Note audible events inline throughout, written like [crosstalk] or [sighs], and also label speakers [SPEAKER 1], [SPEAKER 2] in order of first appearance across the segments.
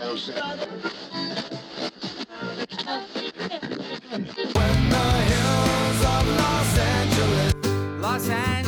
[SPEAKER 1] Los Angeles,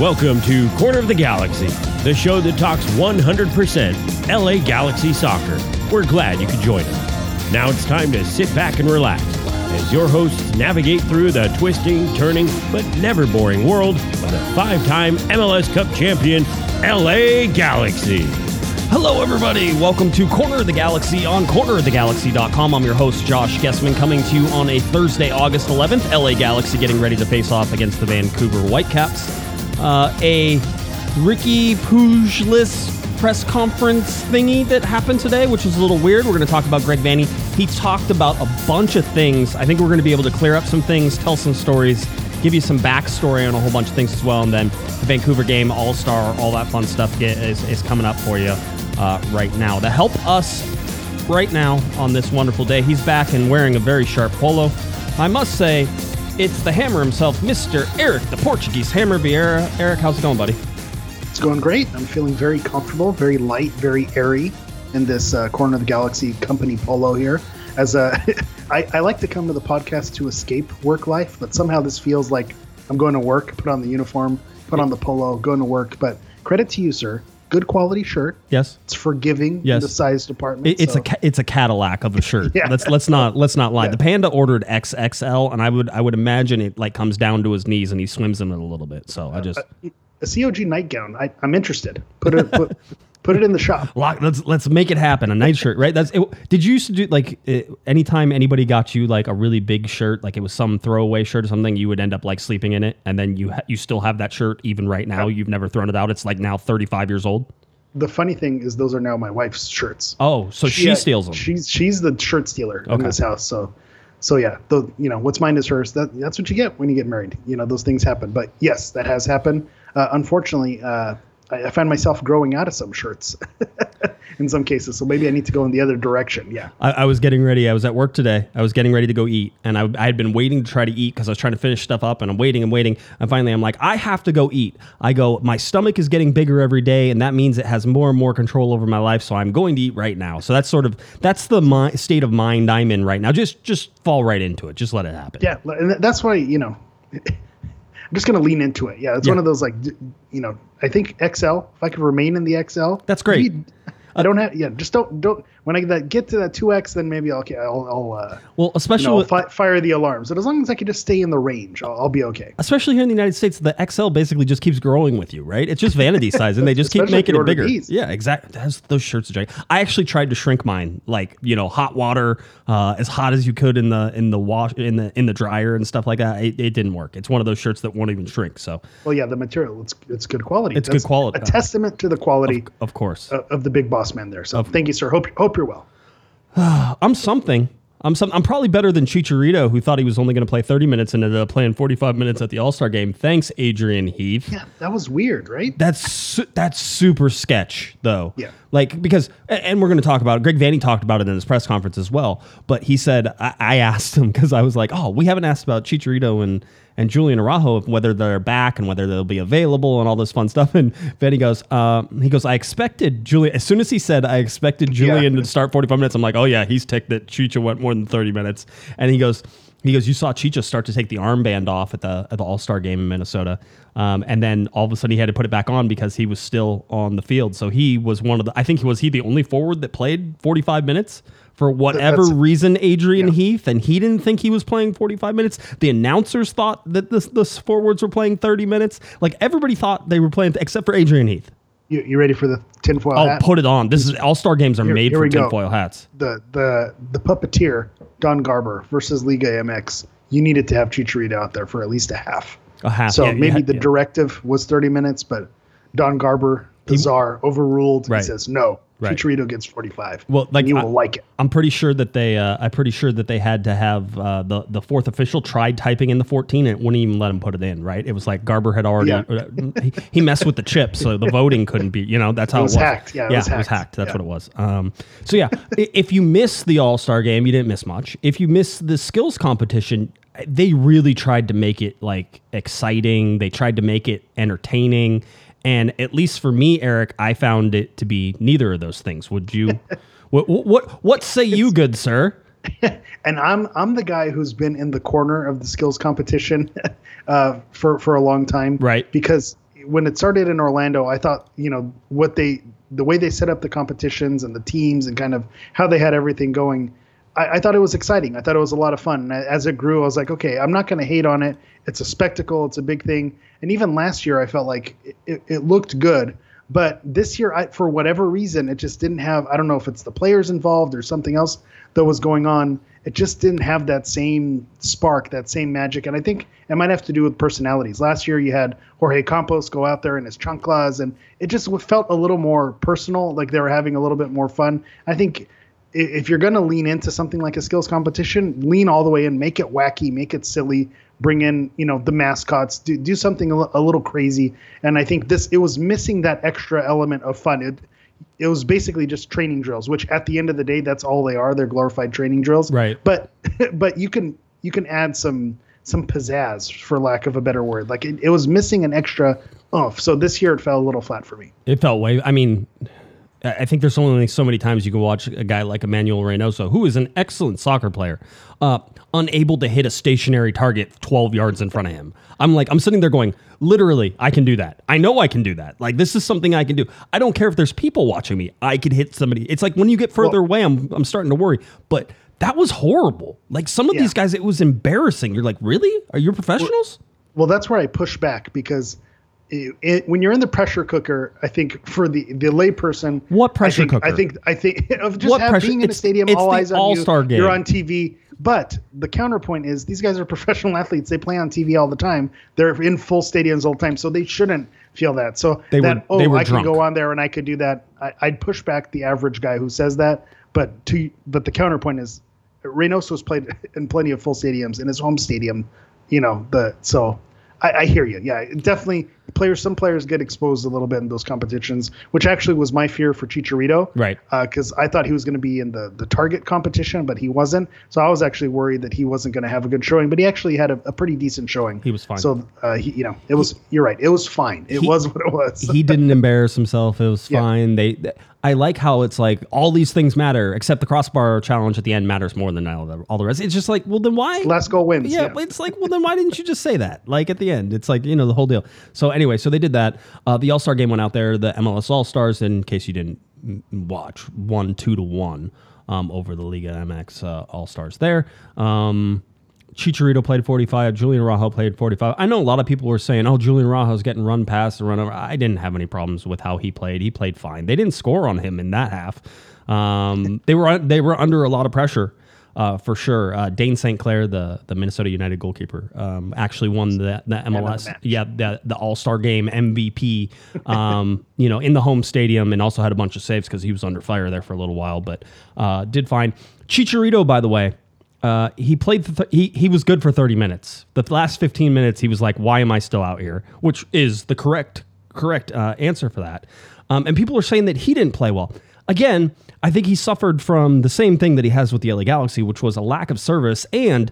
[SPEAKER 2] Welcome to Corner of the Galaxy, the show that talks 100% LA Galaxy soccer. We're glad you could join us. Now it's time to sit back and relax as your hosts navigate through the twisting, turning, but never boring world of the five time MLS Cup champion, LA Galaxy.
[SPEAKER 3] Hello, everybody. Welcome to Corner of the Galaxy on cornerofthegalaxy.com. I'm your host, Josh Gessman, coming to you on a Thursday, August 11th. LA Galaxy getting ready to face off against the Vancouver Whitecaps. Uh, a Ricky Pujolis press conference thingy that happened today, which was a little weird. We're going to talk about Greg Vanney. He talked about a bunch of things. I think we're going to be able to clear up some things, tell some stories, give you some backstory on a whole bunch of things as well. And then the Vancouver game, All Star, all that fun stuff get, is, is coming up for you uh, right now. To help us right now on this wonderful day, he's back and wearing a very sharp polo. I must say, it's the hammer himself, Mr. Eric, the Portuguese Hammer Vieira. Eric, how's it going, buddy?
[SPEAKER 4] It's going great. I'm feeling very comfortable, very light, very airy in this uh, corner of the galaxy company polo here. As [laughs] I, I like to come to the podcast to escape work life, but somehow this feels like I'm going to work, put on the uniform, put on the polo, going to work. But credit to you, sir. Good quality shirt.
[SPEAKER 3] Yes.
[SPEAKER 4] It's forgiving
[SPEAKER 3] Yes.
[SPEAKER 4] in the size department.
[SPEAKER 3] It, it's
[SPEAKER 4] so-
[SPEAKER 3] a it's a Cadillac of a [laughs] shirt.
[SPEAKER 4] Yeah.
[SPEAKER 3] Let's let's not let's not lie.
[SPEAKER 4] Yeah.
[SPEAKER 3] The panda ordered XXL, and I would I would imagine it like comes down to his knees and he swims in it a little bit. So I uh, just uh,
[SPEAKER 4] a COG nightgown. I, I'm interested. Put it [laughs] put, put it in the shop.
[SPEAKER 3] lock. Let's let's make it happen. A night shirt, right? That's. It, did you used to do like it, anytime anybody got you like a really big shirt, like it was some throwaway shirt or something, you would end up like sleeping in it, and then you ha- you still have that shirt even right now. You've never thrown it out. It's like now 35 years old.
[SPEAKER 4] The funny thing is, those are now my wife's shirts.
[SPEAKER 3] Oh, so she
[SPEAKER 4] Yeah,
[SPEAKER 3] steals them.
[SPEAKER 4] She's she's the shirt stealer in this house. So, so yeah, the you know what's mine is hers. That that's what you get when you get married. You know those things happen. But yes, that has happened. Uh, unfortunately, uh, I, I find myself growing out of some shirts [laughs] in some cases. So maybe I need to go in the other direction. Yeah.
[SPEAKER 3] I, I was getting ready. I was at work today. I was getting ready to go eat, and I, I had been waiting to try to eat because I was trying to finish stuff up, and I'm waiting and waiting, and finally I'm like, I have to go eat. I go, my stomach is getting bigger every day, and that means it has more and more control over my life. So I'm going to eat right now. So that's sort of that's the mi- state of mind I'm in right now. Just just fall right into it. Just let it happen.
[SPEAKER 4] Yeah, and that's why you know. [laughs] I'm just gonna lean into it. Yeah, it's
[SPEAKER 3] Yeah.
[SPEAKER 4] one of those like, you know, I think XL. If I could remain in the XL,
[SPEAKER 3] That's great.
[SPEAKER 4] maybe- I don't have. Yeah, just don't don't. When I get to that two X, then maybe I'll I'll, I'll uh,
[SPEAKER 3] Well,
[SPEAKER 4] you
[SPEAKER 3] especially
[SPEAKER 4] know,
[SPEAKER 3] with-
[SPEAKER 4] fi- fire the alarms. But as long as I can just stay in the range, I'll, I'll be okay.
[SPEAKER 3] especially here in the United States, the XL basically just keeps growing with you, right? It's just vanity [laughs] size, and they just keep making it bigger.
[SPEAKER 4] these.
[SPEAKER 3] Yeah, exactly. That's, those shirts are giant. I actually tried to shrink mine, like you know, hot water, uh, as hot as you could in the in the wash in the in the dryer and stuff like that. It, it didn't work. It's one of those shirts that won't even shrink. So,
[SPEAKER 4] Well, yeah, the material it's it's good quality.
[SPEAKER 3] It's good quality.
[SPEAKER 4] A testament to the quality
[SPEAKER 3] of course,
[SPEAKER 4] of, of the big boss man there. So thank you, sir. Hope hope you're well. [sighs]
[SPEAKER 3] I'm something. I'm some. I'm probably better than Chicharito, who thought he was only going to play 30 minutes and ended up playing 45 minutes at the All Star game. Thanks, Adrian Heath.
[SPEAKER 4] Yeah, that was weird, right?
[SPEAKER 3] That's su- that's super sketch though.
[SPEAKER 4] Yeah.
[SPEAKER 3] Like because and we're going to talk about it. Greg Vanney talked about it in his press conference as well. But he said I, I asked him because I was like, oh, we haven't asked about Chicharito and and Julian Araujo of whether they're back and whether they'll be available and all this fun stuff. [laughs] And Vanney goes, uh, he goes, I expected Julian as soon as he said I expected Julian to start 45 minutes. I'm like, oh yeah, he's ticked that Chicha went more than 30 minutes. And he goes. He goes, you saw Chicha start to take the armband off at the at the All Star game in Minnesota, um, and then all of a sudden he had to put it back on because he was still on the field. So he was one of the. I think he was he the only forward that played 45 minutes for whatever
[SPEAKER 4] That's-
[SPEAKER 3] reason, Adrian
[SPEAKER 4] yeah.
[SPEAKER 3] Heath, and he didn't think he was playing 45 minutes. The announcers thought that the, the forwards were playing 30 minutes. Like everybody thought they were playing, except for Adrian Heath.
[SPEAKER 4] You, you ready for the tinfoil
[SPEAKER 3] Oh,
[SPEAKER 4] hat?
[SPEAKER 3] put it on. This is All Star games are
[SPEAKER 4] Here-
[SPEAKER 3] made
[SPEAKER 4] here
[SPEAKER 3] for tinfoil hats.
[SPEAKER 4] the the the puppeteer Don Garber versus Liga MX. You needed to have Chicharito out there for at least a half.
[SPEAKER 3] A half.
[SPEAKER 4] So
[SPEAKER 3] yeah,
[SPEAKER 4] maybe
[SPEAKER 3] had-
[SPEAKER 4] the
[SPEAKER 3] yeah.
[SPEAKER 4] directive was 30 minutes, but Don Garber, the czar, overruled.
[SPEAKER 3] Right.
[SPEAKER 4] He says no.
[SPEAKER 3] Right.
[SPEAKER 4] Chicharito gets 45.
[SPEAKER 3] Well, like,
[SPEAKER 4] you
[SPEAKER 3] I-
[SPEAKER 4] will like it.
[SPEAKER 3] I'm pretty sure that they. Uh, I'm pretty sure that they had to have uh, the the fourth official tried typing in the 14 and it wouldn't even let him put it in. Right? It was like Garber had already.
[SPEAKER 4] Yeah.
[SPEAKER 3] uh, he, he messed with the chip, so the voting couldn't be. You know, that's how it
[SPEAKER 4] was hacked. Yeah, it was hacked.
[SPEAKER 3] That's
[SPEAKER 4] Yeah.
[SPEAKER 3] what it was. Um, so yeah, if you miss the All Star game, you didn't miss much. If you miss the skills competition, they really tried to make it like exciting. They tried to make it entertaining. And at least for me, Eric, I found it to be neither of those things. Would you? [laughs] what, what what say you, good sir? [laughs]
[SPEAKER 4] And I'm I'm the guy who's been in the corner of the skills competition [laughs] uh, for for a long time.
[SPEAKER 3] Right.
[SPEAKER 4] Because when it started in Orlando, I thought you know what they the way they set up the competitions and the teams and kind of how they had everything going. I, I thought it was exciting. I thought it was a lot of fun. And as it grew, I was like, okay, I'm not going to hate on it. It's a spectacle. It's a big thing. And even last year, I felt like it, it, looked good. But this year, I, for whatever reason, it just didn't have. I don't know if it's the players involved or something else that was going on. It just didn't have that same spark, that same magic. And I think it might have to do with personalities. Last year, you had Jorge Campos go out there in his chanclas, and it just felt a little more personal, like they were having a little bit more fun. I think if you're going to lean into something like a skills competition, lean all the way in, make it wacky, make it silly, bring in, you know, the mascots, do, do something a, little crazy. And I think this, it was missing that extra element of fun. It, it was basically just training drills, which at the end of the day, that's all they are. They're glorified training drills.
[SPEAKER 3] Right.
[SPEAKER 4] But, [laughs] but you can, you can add some, some pizzazz for lack of a better word. Like it, it was missing an extra oomph. So this year it fell a little flat for me.
[SPEAKER 3] It felt way. I mean, I think there's only so many times you can watch a guy like Emmanuel Reynoso, who is an excellent soccer player, uh, unable to hit a stationary target 12 yards in front of him. I'm like, I'm sitting there going, literally, I can do that. I know I can do that. Like, this is something I can do. I don't care if there's people watching me. I could hit somebody. It's like when you get further
[SPEAKER 4] Well-
[SPEAKER 3] away, I'm, I'm starting to worry. But that was horrible. Like, some of
[SPEAKER 4] Yeah.
[SPEAKER 3] these guys, it was embarrassing. You're like, really? Are you professionals?
[SPEAKER 4] Well, that's where I push back because it, when you're in the pressure cooker, I think for the the layperson,
[SPEAKER 3] What pressure
[SPEAKER 4] I think,
[SPEAKER 3] cooker?
[SPEAKER 4] I think I think [laughs] of just
[SPEAKER 3] What
[SPEAKER 4] have,
[SPEAKER 3] pressure-
[SPEAKER 4] being in a stadium,
[SPEAKER 3] it's
[SPEAKER 4] all eyes on
[SPEAKER 3] All-Star
[SPEAKER 4] you.
[SPEAKER 3] game.
[SPEAKER 4] You're on TV. But the counterpoint is these guys are [laughs] professional athletes. They play on TV all the time. They're in full stadiums all the time, so they shouldn't feel that. So
[SPEAKER 3] They
[SPEAKER 4] that
[SPEAKER 3] were-
[SPEAKER 4] oh,
[SPEAKER 3] they
[SPEAKER 4] I
[SPEAKER 3] drunk.
[SPEAKER 4] can go on there and I could do that. I, I'd push back the average guy who says that. But to but the counterpoint is Reynoso's played [laughs] in plenty of full stadiums in his home stadium. You know the so I, I hear you. Yeah, definitely. Players, some players get exposed a little bit in those competitions, which actually was my fear for Chicharito.
[SPEAKER 3] Right.
[SPEAKER 4] Because I thought he was going to be in the the target competition, but he wasn't. So I was actually worried that he wasn't going to have a good showing. But he actually had a, a pretty decent showing.
[SPEAKER 3] He was fine.
[SPEAKER 4] So uh, he, you know, it was. You're right. It was fine. It
[SPEAKER 3] He-
[SPEAKER 4] was what it was.
[SPEAKER 3] he didn't [laughs] embarrass himself. It was
[SPEAKER 4] Yeah.
[SPEAKER 3] fine. They, I like how it's like all these things matter, except the crossbar challenge at the end matters more than all the, all the rest. It's just like, well, then why?
[SPEAKER 4] Last goal wins.
[SPEAKER 3] yeah,
[SPEAKER 4] Yeah.
[SPEAKER 3] it's like, well, then why didn't you just say that? Like at the end, it's like you know the whole deal. So anyway, so they did that. Uh, the All Star game went out there. The MLS All Stars, in case you didn't watch, won two to one um, over the Liga MX uh, All Stars there. Um, Chicharito played 45. Julian Araujo played 45. I know a lot of people were saying, "Oh, Julian Araujo's getting run past and run over." I didn't have any problems with how he played. He played fine. They didn't score on him in that half. Um, they were they were under a lot of pressure uh, for sure. Uh, Dayne St. Clair, the the Minnesota United goalkeeper, um, actually won the, the MLS, yeah, the the All Star Game MVP. Um, [laughs] you know, in the home stadium, and also had a bunch of saves because he was under fire there for a little while, but uh, did fine. Chicharito, by the way. Uh, he played. Th- he he was good for thirty minutes. The last fifteen minutes, he was like, "Why am I still out here?" Which is the correct correct uh, answer for that. Um, and people are saying that he didn't play well. Again, I think he suffered from the same thing that he has with the LA Galaxy, which was a lack of service. And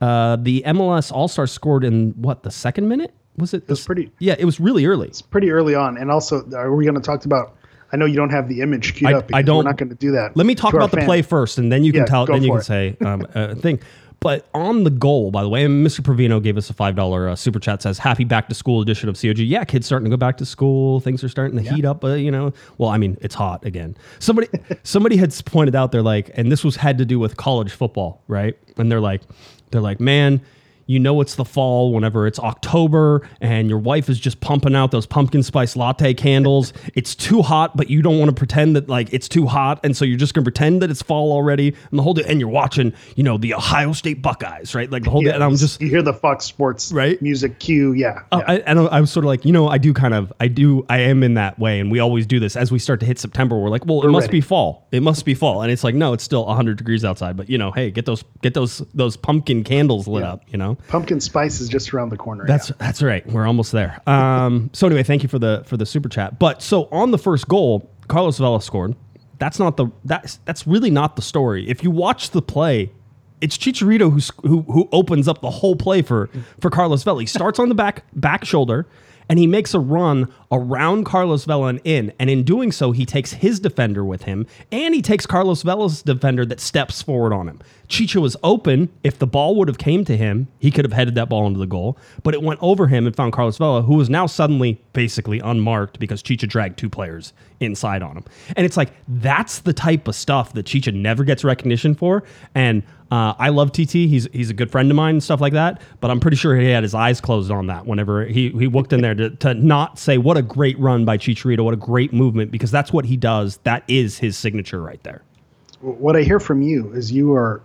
[SPEAKER 3] uh, the MLS All Star scored in what the second minute was it? It
[SPEAKER 4] was pretty-
[SPEAKER 3] Yeah, it was really early.
[SPEAKER 4] It's pretty early on. And also, are we going to talk about? I know you don't have the image queued
[SPEAKER 3] I-
[SPEAKER 4] up.
[SPEAKER 3] I don't-
[SPEAKER 4] We're not going to do that.
[SPEAKER 3] Let me talk about the
[SPEAKER 4] fan.
[SPEAKER 3] play first, and then you can
[SPEAKER 4] Yeah,
[SPEAKER 3] tell. Then you can say um, a thing. But on the goal, by the way, and Mr. Provino gave us a five dollar uh, super chat. Says happy back to school edition of COG. Yeah, kids starting to go back to school. Things are starting to heat up. Uh, you know, well, I mean, it's hot again. Somebody, [laughs] somebody had pointed out they're like, and this was had to do with college football, right? And they're like, they're like, man, you know it's the fall whenever it's October and your wife is just pumping out those pumpkin spice latte candles. [laughs] it's too hot, but you don't want to pretend that like it's too hot, and so you're just gonna pretend that it's fall already, and the whole day, and you're watching, you know, the Ohio State Buckeyes, right? Like the whole day, and I'm just
[SPEAKER 4] you hear the Fox Sports
[SPEAKER 3] Right?
[SPEAKER 4] music cue. Yeah,
[SPEAKER 3] Oh,
[SPEAKER 4] yeah.
[SPEAKER 3] I, and I was sort of like, you know, I do kind of, I do, I am in that way, and we always do this as we start to hit September. We're like, well, it must
[SPEAKER 4] ready.
[SPEAKER 3] be fall. It must be fall, and it's like, no, it's still 100 degrees outside. But you know, hey, get those, get those, those pumpkin candles lit up. You know,
[SPEAKER 4] pumpkin spice is just around the corner.
[SPEAKER 3] that's that's right. We're almost there. Um, [laughs] so anyway, thank you for the for the super chat. But so on the first goal, Carlos Vela scored. That's not the that's that's really not the story. If you watch the play, it's Chicharito who's, who who opens up the whole play for for Carlos Vela. He starts on the back back shoulder. And he makes a run around Carlos Vela and in. And in doing so, he takes his defender with him and he takes Carlos Vela's defender that steps forward on him. Chicha was open. If the ball would have came to him, he could have headed that ball into the goal. But it went over him and found Carlos Vela, who was now suddenly basically unmarked because Chicha dragged two players inside on him. And it's like that's the type of stuff that Chicha never gets recognition for. And uh, I love TT. He's he's a good friend of mine and stuff like that. But I'm pretty sure he had his eyes closed on that whenever he he walked in there to, to not say what a great run by Chicharito, what a great movement because that's what he does. That is his signature right there.
[SPEAKER 4] what I hear from you is you are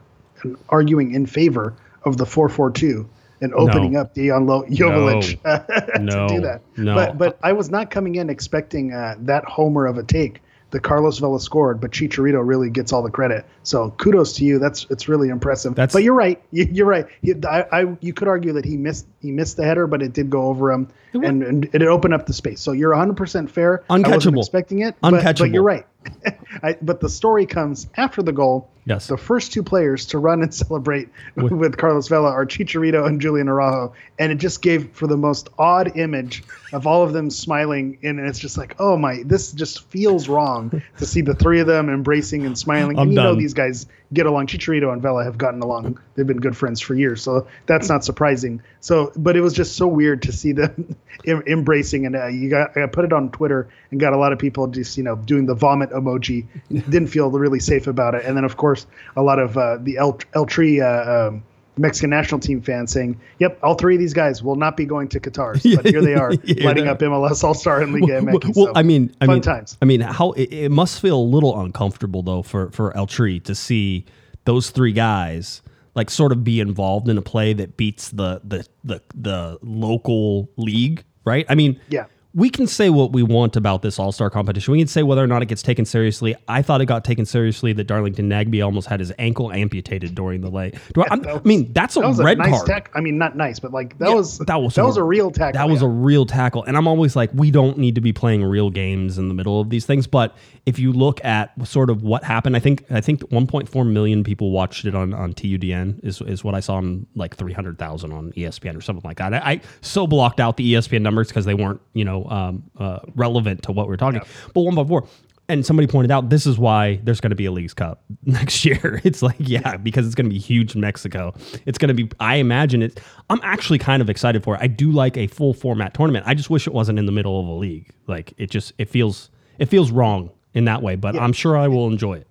[SPEAKER 4] arguing in favor of the 442 and opening up Dion Lo- Jovic [laughs] to
[SPEAKER 3] No.
[SPEAKER 4] do that.
[SPEAKER 3] No.
[SPEAKER 4] But but I was not coming in expecting uh, that homer of a take. The Carlos Vela scored, but Chicharito really gets all the credit. So kudos to you. That's it's really impressive.
[SPEAKER 3] That's-
[SPEAKER 4] but you're right. [laughs] You, you're right. He, I, I you could argue that he missed he missed the header, but it did go over him, and, and it opened up the space. So you're 100 percent fair. I wasn't
[SPEAKER 3] Uncatchable.
[SPEAKER 4] expecting it, but, but you're right. [laughs] I, but the story comes after the goal.
[SPEAKER 3] Yes.
[SPEAKER 4] The first two players to run and [laughs] celebrate [laughs] with, Carlos Vela are Chicharito and Julian Araujo, and it just gave for the most odd image of all of them smiling, and it's just like, oh my, this just feels wrong to see the three of them embracing and smiling.
[SPEAKER 3] I'm
[SPEAKER 4] and you know these guys get along. Chicharito and Vela have gotten along; they've been good friends for years, so that's not surprising. So, but it was just so weird to see them [laughs] embracing, and uh, you got I put it on Twitter and got a lot of people just you know doing the vomit emoji. [laughs] Didn't feel really safe about it, and then of course a lot of uh, the El El Tri. Uh, um, Mexican national team fans saying, "Yep, all three of these guys will not be going to Qatar." But [laughs] here they are,
[SPEAKER 3] Yeah.
[SPEAKER 4] lighting up MLS All Star and Liga
[SPEAKER 3] well,
[SPEAKER 4] MX.
[SPEAKER 3] well,
[SPEAKER 4] So,
[SPEAKER 3] I mean, I
[SPEAKER 4] fun
[SPEAKER 3] mean,
[SPEAKER 4] times.
[SPEAKER 3] I mean, how it, it must feel a little uncomfortable though for for El Tri to see those three guys like sort of be involved in a play that beats the the the the local league, right? I mean,
[SPEAKER 4] Yeah.
[SPEAKER 3] We can say what we want about this All Star competition. We can say whether or not it gets taken seriously. I thought it got taken seriously that Darlington Nagbe almost had his ankle amputated during the lay. Do I, I'm- I mean, that's a
[SPEAKER 4] that was
[SPEAKER 3] red
[SPEAKER 4] a nice
[SPEAKER 3] card.
[SPEAKER 4] tack. I mean, not nice, but like that
[SPEAKER 3] Yeah,
[SPEAKER 4] was
[SPEAKER 3] that was
[SPEAKER 4] that was a real tackle.
[SPEAKER 3] That was
[SPEAKER 4] yeah.
[SPEAKER 3] a real tackle, and I'm always like, we don't need to be playing real games in the middle of these things. But if you look at sort of what happened, I think I think 1.4 million people watched it on on TUDN is is what I saw on like 300,000 on ESPN or something like that. I, I so blocked out the ESPN numbers because they weren't you know um, uh, relevant to what we're talking. But one by four, And somebody pointed out this is why there's going to be a Leagues Cup [laughs] next year. It's like, yeah, because it's going to be huge in Mexico. It's going to be, I imagine it. I'm actually kind of excited for it. I do like a full format tournament. I just wish it wasn't in the middle of a league. Like it just, it feels, it feels wrong in that way. But I'm sure I will enjoy it.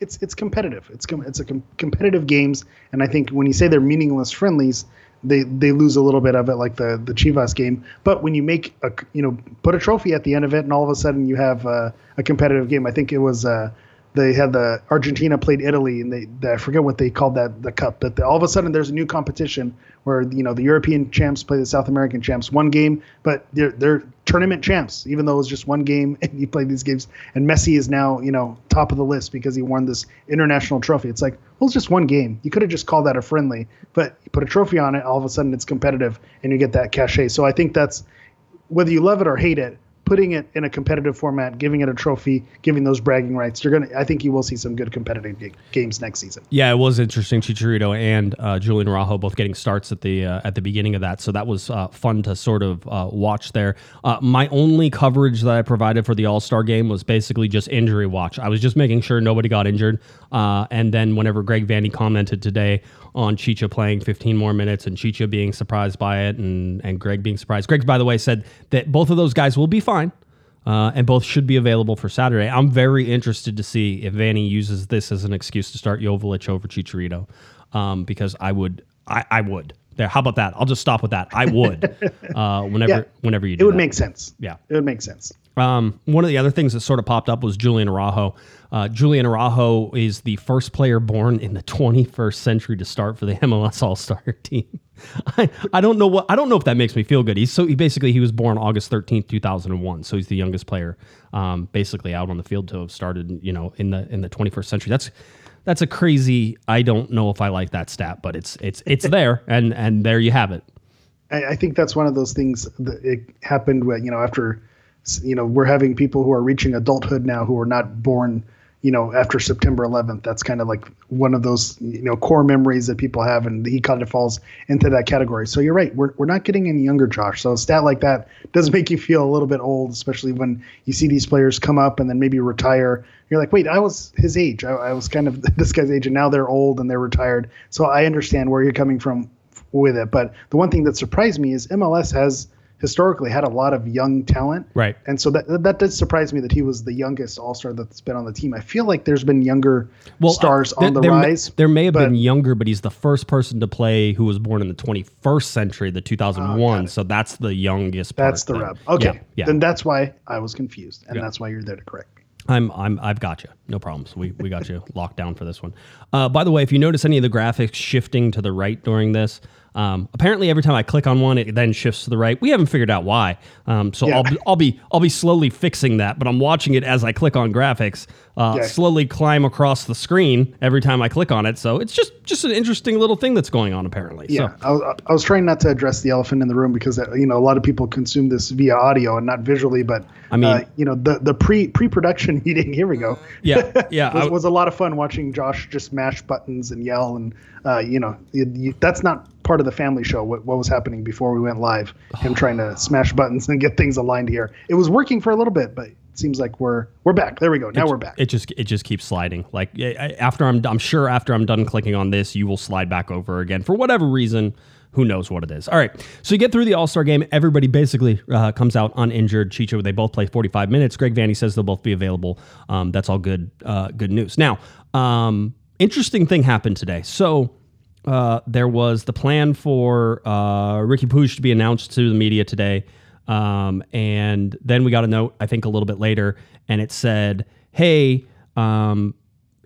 [SPEAKER 4] it's it's competitive. It's com- it's a com- competitive games, and I think when you say they're meaningless friendlies, they they lose a little bit of it, like the the Chivas game. But when you make a you know put a trophy at the end of it, and all of a sudden you have uh, a competitive game. I think it was. Uh, they had the Argentina played Italy, and they, I forget what they called that the cup. But the, all of a sudden, there's a new competition where you know the European champs play the South American champs. One game, but they're they're tournament champs, even though it was just one game [laughs] and you played these games. And Messi is now you know top of the list because he won this international trophy. It's like well, it's just one game. You could have just called that a friendly, but you put a trophy on it. All of a sudden, it's competitive, and you get that cachet. So I think that's whether you love it or hate it, putting it in a competitive format, giving it a trophy, giving those bragging rights, you're gonna. I think you will see some good competitive ga- games next season.
[SPEAKER 3] Yeah, it was interesting. Chicharito and uh, Julian Araujo both getting starts at the uh, at the beginning of that, so that was uh, fun to sort of uh, watch there. Uh, my only coverage that I provided for the All Star game was basically just injury watch. I was just making sure nobody got injured, uh, and then whenever Greg Vanney commented today on Chicha playing 15 more minutes and Chicha being surprised by it and, and Greg being surprised. Greg, by the way, said that both of those guys will be fine uh, and both should be available for Saturday. I'm very interested to see if Vanney uses this as an excuse to start Joveljic over Chicharito um, because I would. I, I would. There. How about that? I'll just stop with that. I would. [laughs] uh, whenever,
[SPEAKER 4] Yeah.
[SPEAKER 3] whenever you do
[SPEAKER 4] It would
[SPEAKER 3] that.
[SPEAKER 4] make sense.
[SPEAKER 3] Yeah.
[SPEAKER 4] It would make sense.
[SPEAKER 3] Um, one of the other things that sort of popped up was Julian Araujo. Uh, Julian Araujo is the first player born in the 21st century to start for the [laughs] MLS All Star team. [laughs] I, I don't know what I don't know if that makes me feel good. He's so he basically he was born August 13th, 2001. So he's the youngest player, um, basically out on the field to have started, you know, in the in the 21st century. That's that's a crazy. I don't know if I like that stat, but it's it's it's there, [laughs] and and there you have it.
[SPEAKER 4] I, I think that's one of those things that it happened when you know after you know we're having people who are reaching adulthood now who are not born you know after September 11th. That's kind of like one of those you know core memories that people have, and he kind of falls into that category. So you're right. We're we're not getting any younger, Josh. So a stat like that does make you feel a little bit old, especially when you see these players come up and then maybe retire. You're like, wait, I was his age. I, I was kind of [laughs] this guy's age, and now they're old and they're retired. So I understand where you're coming from with it. But the one thing that surprised me is MLS has historically had a lot of young talent.
[SPEAKER 3] Right.
[SPEAKER 4] And so that that did surprise me that he was the youngest All Star that's been on the team. I feel like there's been younger
[SPEAKER 3] uh,
[SPEAKER 4] stars
[SPEAKER 3] there-
[SPEAKER 4] on the
[SPEAKER 3] there may-
[SPEAKER 4] rise.
[SPEAKER 3] there may have
[SPEAKER 4] but-
[SPEAKER 3] been younger, but he's the first person to play who was born in the 21st century, the 2001. so that's the youngest.
[SPEAKER 4] that's the rub. Okay.
[SPEAKER 3] Yeah. yeah.
[SPEAKER 4] Then that's why I was confused, and
[SPEAKER 3] Yeah.
[SPEAKER 4] that's why you're there to correct me.
[SPEAKER 3] I'm I'm I've got you. No problems. We we got you [laughs] locked down for this one. Uh, by the way, if you notice any of the graphics shifting to the right during this, um, apparently every time I click on one, it then shifts to the right. We haven't figured out why. Um, so
[SPEAKER 4] Yeah.
[SPEAKER 3] I'll be, I'll be I'll be slowly fixing that. But I'm watching it as I click on graphics, uh,
[SPEAKER 4] Yeah.
[SPEAKER 3] slowly climb across the screen every time I click on it. So it's just just an interesting little thing that's going on apparently.
[SPEAKER 4] Yeah,
[SPEAKER 3] So
[SPEAKER 4] I, was, I was trying not to address the elephant in the room because uh, you know a lot of people consume this via audio and not visually. But
[SPEAKER 3] I mean-
[SPEAKER 4] uh, you know, the the pre pre production meeting. [laughs] Here we go.
[SPEAKER 3] yeah [laughs] yeah.
[SPEAKER 4] was,
[SPEAKER 3] I-
[SPEAKER 4] was a lot of fun watching Josh just mash buttons and yell, and uh, you know, you, you, that's not part of the family show. What, what was happening before we went live? Him [sighs] trying to smash buttons and get things aligned here. It was working for a little bit, but it seems like we're we're back. There we go. Now we're back.
[SPEAKER 3] It just it just keeps sliding. Like after I'm I'm sure after I'm done clicking on this, you will slide back over again for whatever reason. Who knows what it is? All right. So you get through the All Star game. Everybody basically uh, comes out uninjured. Chicho, they both play 45 minutes. Greg Vanney says they'll both be available. Um, that's all good. Uh, good news. Now, um, interesting thing happened today. So uh, there was the plan for uh, Ricky Pooch to be announced to the media today. Um, and then we got a note, I think a little bit later, and it said, hey, um,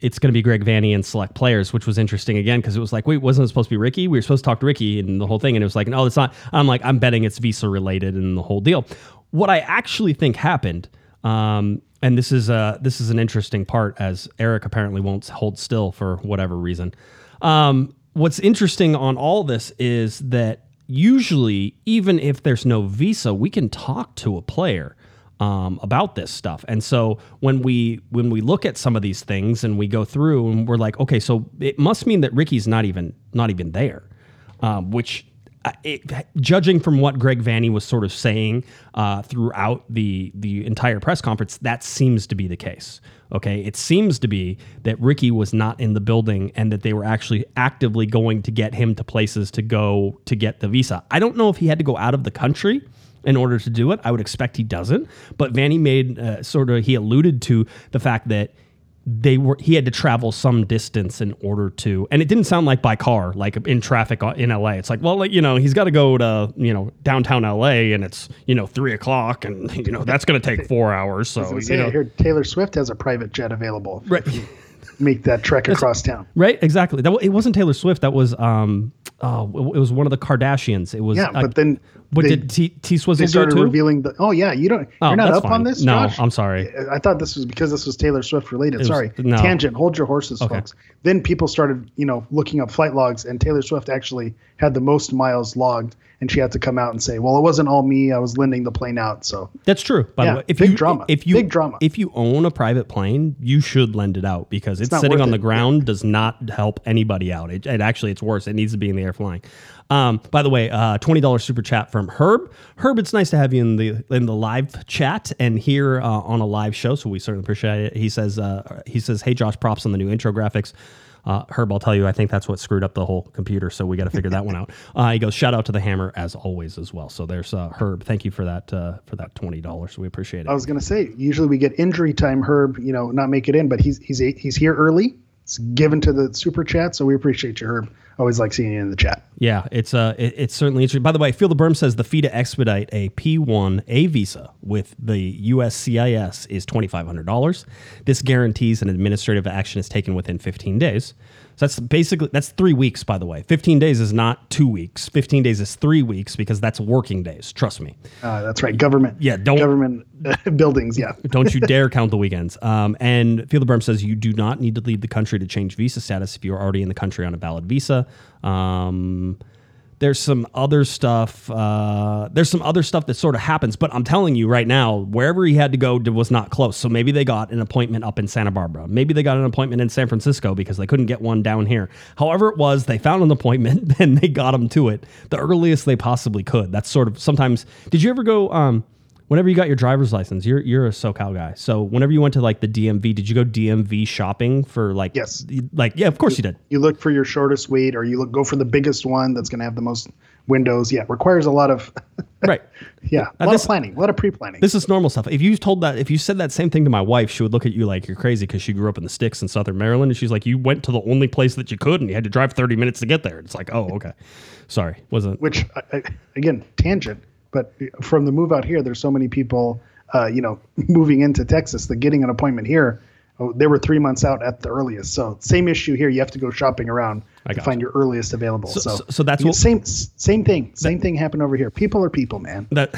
[SPEAKER 3] it's going to be Greg Vanney and select players, which was interesting again because it was like, wait, wasn't it supposed to be Ricky? We were supposed to talk to Ricky and the whole thing. And it was like, no, it's not. I'm like, I'm betting it's visa related and the whole deal. What I actually think happened, um, and this is uh, this is an interesting part as Eric apparently won't hold still for whatever reason. Um, what's interesting on all this is that usually, even if there's no visa, we can talk to a player um, about this stuff. And so when we when we look at some of these things and we go through and we're like, okay, so it must mean that Ricky's not even not even there, um, which. uh, It, judging from what Greg Vanney was sort of saying uh, throughout the the entire press conference, that seems to be the case. Okay, it seems to be that Ricky was not in the building and that they were actually actively going to get him to places to go to get the visa. I don't know if he had to go out of the country in order to do it. I would expect he doesn't. But Vanney made uh, sort of he alluded to the fact that they were he had to travel some distance in order to and it didn't sound like by car like in traffic in la it's like well like, you know he's got to go to you know downtown la and it's you know three o'clock and [laughs] you know that's going to take four hours so you
[SPEAKER 4] say,
[SPEAKER 3] know
[SPEAKER 4] I heard Taylor Swift has a private jet available.
[SPEAKER 3] Right.
[SPEAKER 4] Make that trek [laughs] across town.
[SPEAKER 3] right exactly that it wasn't taylor swift that was um oh it was one of the kardashians it was
[SPEAKER 4] Yeah, but then
[SPEAKER 3] but
[SPEAKER 4] they,
[SPEAKER 3] did T T Swizzle
[SPEAKER 4] they
[SPEAKER 3] do it too?
[SPEAKER 4] revealing the. Oh yeah, you don't.
[SPEAKER 3] Oh,
[SPEAKER 4] you're not up
[SPEAKER 3] fine.
[SPEAKER 4] on this,
[SPEAKER 3] No,
[SPEAKER 4] Josh?
[SPEAKER 3] I'm sorry.
[SPEAKER 4] I thought this was because this was Taylor Swift related.
[SPEAKER 3] was-
[SPEAKER 4] Sorry,
[SPEAKER 3] no.
[SPEAKER 4] tangent. Hold your horses,
[SPEAKER 3] Okay.
[SPEAKER 4] folks. Then people started, you know, looking up flight logs, and Taylor Swift actually had the most miles logged, and she had to come out and say, "Well, it wasn't all me. I was lending the plane out." So
[SPEAKER 3] That's true. By
[SPEAKER 4] Yeah,
[SPEAKER 3] the way, if
[SPEAKER 4] big
[SPEAKER 3] you
[SPEAKER 4] drama.
[SPEAKER 3] if you
[SPEAKER 4] Big drama.
[SPEAKER 3] if you own a private plane, you should lend it out because it's,
[SPEAKER 4] not
[SPEAKER 3] sitting on
[SPEAKER 4] it.
[SPEAKER 3] the ground does not help anybody out. It, it actually it's worse. It needs to be in the air flying. Um, by the way, uh, twenty dollars super chat from Herb. Herb, it's nice to have you in the in the live chat and here uh, on a live show. So we certainly appreciate it. He says uh, he says, "Hey Josh, props on the new intro graphics." Uh, Herb, I'll tell you, I think that's what screwed up the whole computer. So we got to figure that one out. [laughs] Uh, he goes, shout out to the hammer as always as well. So there's uh, Herb. Thank you for that uh, for that twenty dollars. We appreciate it.
[SPEAKER 4] I was gonna say usually we get injury time. Herb, you know, not make it in, but he's he's he's here early. It's given to the super chat, so we appreciate you, Herb. Always like seeing you in the chat.
[SPEAKER 3] Yeah, it's uh, it, it's certainly interesting. By the way, Feel the Berm says the fee to expedite a P1A visa with the USCIS is twenty five hundred dollars. This guarantees an administrative action is taken within fifteen days. So that's basically that's three weeks. By the way, fifteen days is not two weeks. Fifteen days is three weeks because that's working days. Trust me.
[SPEAKER 4] Uh, that's right, government.
[SPEAKER 3] Yeah, don't-
[SPEAKER 4] government uh, [laughs] buildings. Yeah, [laughs]
[SPEAKER 3] Don't you dare count the weekends. [laughs] Um, and Feel the Berm says you do not need to leave the country to change visa status if you're already in the country on a valid visa. Um, there's some other stuff. Uh, there's some other stuff that sort of happens, but I'm telling you right now, wherever he had to go was not close. So maybe they got an appointment up in Santa Barbara. Maybe they got an appointment in San Francisco because they couldn't get one down here. However, it was, they found an appointment, [laughs] then they got him to it the earliest they possibly could. That's sort of sometimes. Did you ever go? Um, whenever you got your driver's license, you're you're a SoCal guy. So whenever you went to like the DMV, did you go DMV shopping for like
[SPEAKER 4] Yes.
[SPEAKER 3] like yeah, of course you did.
[SPEAKER 4] you look for your shortest wait, or you look go for the biggest one that's going to have the most windows. Yeah, requires a lot of [laughs]
[SPEAKER 3] Right.
[SPEAKER 4] yeah, a lot
[SPEAKER 3] this-
[SPEAKER 4] of planning, a lot of pre-planning.
[SPEAKER 3] This is normal stuff. If you told that, if you said that same thing to my wife, she would look at you like you're crazy because she grew up in the sticks in Southern Maryland, and she's like, "You went to the only place that you could, and you had to drive 30 minutes to get there." It's like, oh, okay, sorry, wasn't
[SPEAKER 4] which I, I, again tangent but from the move out here there's so many people uh, you know [laughs] moving into texas that getting an appointment here oh, they were three months out at the earliest so same issue here you have to go shopping around
[SPEAKER 3] I
[SPEAKER 4] to find your earliest available so
[SPEAKER 3] so- so that's
[SPEAKER 4] you-
[SPEAKER 3] what-
[SPEAKER 4] same same thing same thing happened over here people are people man
[SPEAKER 3] that?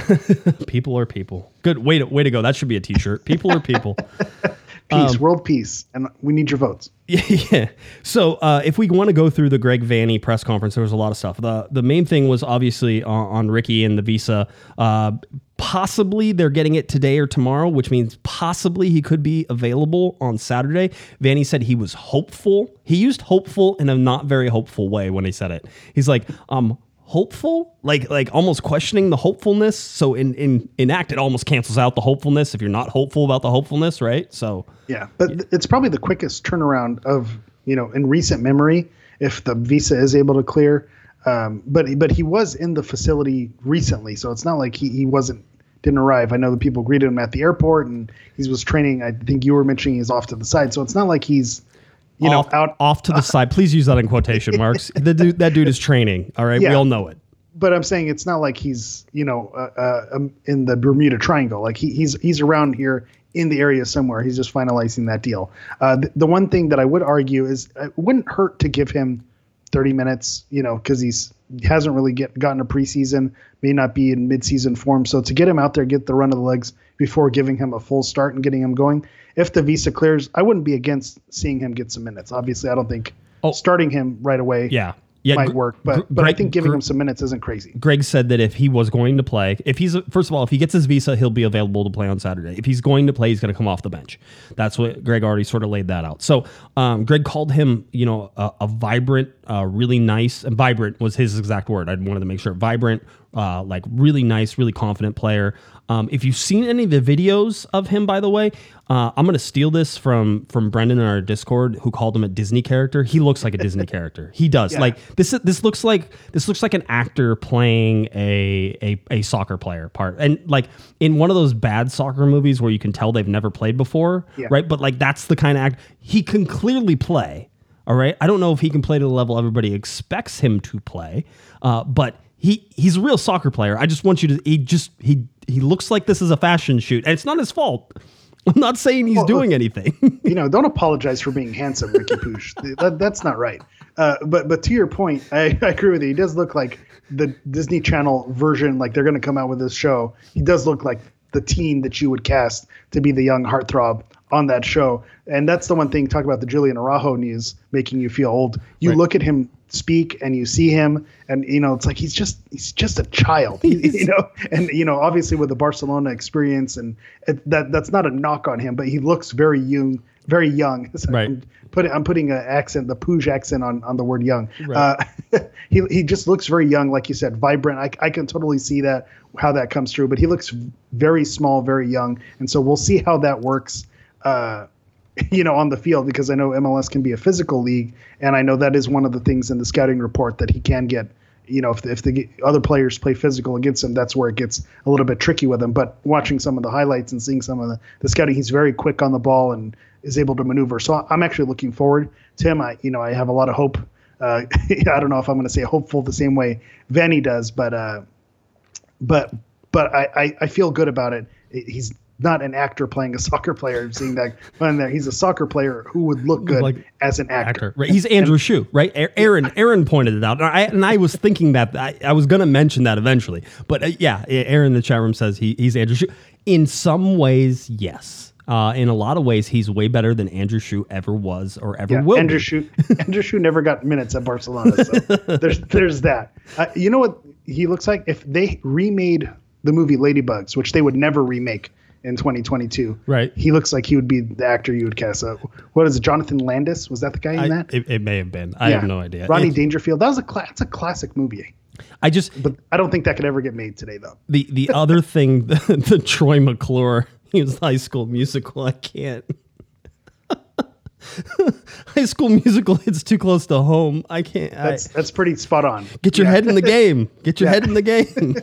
[SPEAKER 3] [laughs] people are people. Good way to way to go. That should be a T-shirt. People are people. [laughs]
[SPEAKER 4] peace
[SPEAKER 3] Um,
[SPEAKER 4] world peace and we need your votes [laughs]
[SPEAKER 3] yeah. yeah. So uh, if we want to go through the Greg Vanney press conference, there was a lot of stuff. The the main thing was obviously on, on Ricky and the visa. Uh, possibly they're getting it today or tomorrow, which means possibly he could be available on Saturday. Vanney said he was hopeful. He used hopeful in a not very hopeful way when he said it. He's like, um, hopeful like like almost questioning the hopefulness so in in in act it almost cancels out the hopefulness if you're not hopeful about the hopefulness right so
[SPEAKER 4] Yeah, but th- it's probably the quickest turnaround of you know in recent memory if the visa is able to clear. Um, but but he was in the facility recently, so it's not like he, he wasn't didn't arrive. I know the people greeted him at the airport, and he was training. I think you were mentioning he's off to the side, so it's not like he's you
[SPEAKER 3] off,
[SPEAKER 4] know out.
[SPEAKER 3] off to the side. Please use that in quotation [laughs] marks. The dude, that dude is training. All right, we all know it.
[SPEAKER 4] But I'm saying it's not like he's you know uh, uh, um, in the Bermuda Triangle. Like he, he's he's around here in the area somewhere. He's just finalizing that deal. Uh, the, the one thing that I would argue is it wouldn't hurt to give him 30 minutes, you know, because he's he hasn't really get gotten a preseason, may not be in midseason form. So to get him out there, get the run of the legs before giving him a full start and getting him going. If the visa clears, I wouldn't be against seeing him get some minutes. Obviously, I don't think
[SPEAKER 3] Oh.
[SPEAKER 4] starting him right away
[SPEAKER 3] Yeah, yeah.
[SPEAKER 4] might
[SPEAKER 3] Gr-
[SPEAKER 4] work, but
[SPEAKER 3] Gr-
[SPEAKER 4] but I think giving
[SPEAKER 3] Gr-
[SPEAKER 4] him some minutes isn't crazy.
[SPEAKER 3] Greg said that if he was going to play, if he's first of all, if he gets his visa, he'll be available to play on Saturday. If he's going to play, he's going to come off the bench. That's what Greg already sort of laid that out. So um, Greg called him, you know, a, a vibrant, uh, really nice, and vibrant was his exact word. I wanted to make sure vibrant, uh, like really nice, really confident player. Um, if you've seen any of the videos of him, by the way, uh, I'm going to steal this from from Brendan in our Discord, who called him a Disney character. He looks like a Disney [laughs] character. He does.
[SPEAKER 4] Yeah.
[SPEAKER 3] Like this. This looks like this looks like an actor playing a, a a soccer player part, and like in one of those bad soccer movies where you can tell they've never played before,
[SPEAKER 4] Yeah.
[SPEAKER 3] right? But like that's the kind of act he can clearly play. All right. I don't know if he can play to the level everybody expects him to play, uh, but he he's a real soccer player. I just want you to. He just he he looks like this is a fashion shoot, and it's not his fault. [laughs] I'm not saying he's doing anything. [laughs]
[SPEAKER 4] you know, don't apologize for being handsome, Ricky [laughs] Pooch. that, that's not right. Uh, but but to your point, I, I agree with you. He does look like the Disney Channel version. Like they're going to come out with this show. He does look like the teen that you would cast to be the young heartthrob on that show. And that's the one thing. Talk about the Julian Araujo news making you feel old. You
[SPEAKER 3] Right.
[SPEAKER 4] look at him speak and you see him and you know it's like he's just he's just a child [laughs] you know and you know obviously with the barcelona experience and it, that that's not a knock on him but he looks very young very young So [laughs]
[SPEAKER 3] Right.
[SPEAKER 4] I'm putting I'm putting an accent the Pooj accent on on the word young
[SPEAKER 3] Right.
[SPEAKER 4] uh, [laughs] he he just looks very young like you said vibrant I, I can totally see that how that comes through but he looks very small very young and so we'll see how that works uh [laughs] you know, on the field because I know MLS can be a physical league, and I know that is one of the things in the scouting report that he can get. You know, if the, if the other players play physical against him, that's where it gets a little bit tricky with him. But watching some of the highlights and seeing some of the, the scouting, he's very quick on the ball and is able to maneuver. So I'm actually looking forward to him. I, you know, I have a lot of hope. Uh, [laughs] I don't know if I'm going to say hopeful the same way Vanney does, but uh, but but I, I, I feel good about it. He's not an actor playing a soccer player. I'm seeing that on there. He's a soccer player who would look good
[SPEAKER 3] Like
[SPEAKER 4] as an actor.
[SPEAKER 3] actor. Right. He's Andrew Shue, right? Aaron Aaron pointed it out. And I, and I was thinking that I, I was going to mention that eventually. But uh, yeah, Aaron in the chat room says he, he's Andrew Shue. In some ways, yes. Uh, in a lot of ways, he's way better than Andrew Shue ever was or ever
[SPEAKER 4] Yeah,
[SPEAKER 3] will
[SPEAKER 4] Andrew
[SPEAKER 3] be.
[SPEAKER 4] Shue, Andrew Shue never got minutes at Barcelona. So [laughs] there's there's that. Uh, you know what he looks like if they remade the movie Ladybugs, which they would never remake in 2022.
[SPEAKER 3] Right.
[SPEAKER 4] He looks like he would be the actor you would cast. Uh, what is it? Jonathan Brandis was that the guy in
[SPEAKER 3] I,
[SPEAKER 4] that?
[SPEAKER 3] it, it may have been. I have no idea.
[SPEAKER 4] Ronnie
[SPEAKER 3] It-
[SPEAKER 4] Dangerfield. That was a cla- it's a classic movie,
[SPEAKER 3] I just
[SPEAKER 4] but I don't think that could ever get made today though.
[SPEAKER 3] the the other thing, [laughs] the, the Troy McClure, [laughs] he was High School Musical. I can't. [laughs] High School Musical hits too close to home. I can't. I-
[SPEAKER 4] That's that's pretty spot on.
[SPEAKER 3] Get your
[SPEAKER 4] Yeah.
[SPEAKER 3] head in the [laughs] game. Get your head in the game.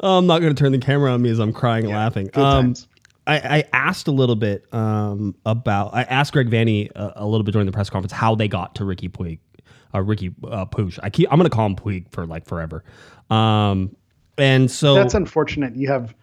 [SPEAKER 3] Oh, [laughs] I'm not going to turn the camera on me as I'm crying and laughing.
[SPEAKER 4] good
[SPEAKER 3] Um,
[SPEAKER 4] times.
[SPEAKER 3] I, I asked a little bit um, about. I asked Greg Vanney a, a little bit during the press conference how they got to Ricky Puig, uh, Ricky uh, Puig. I keep. I'm going to call him Puig for like forever. Um, and so
[SPEAKER 4] That's unfortunate. You have,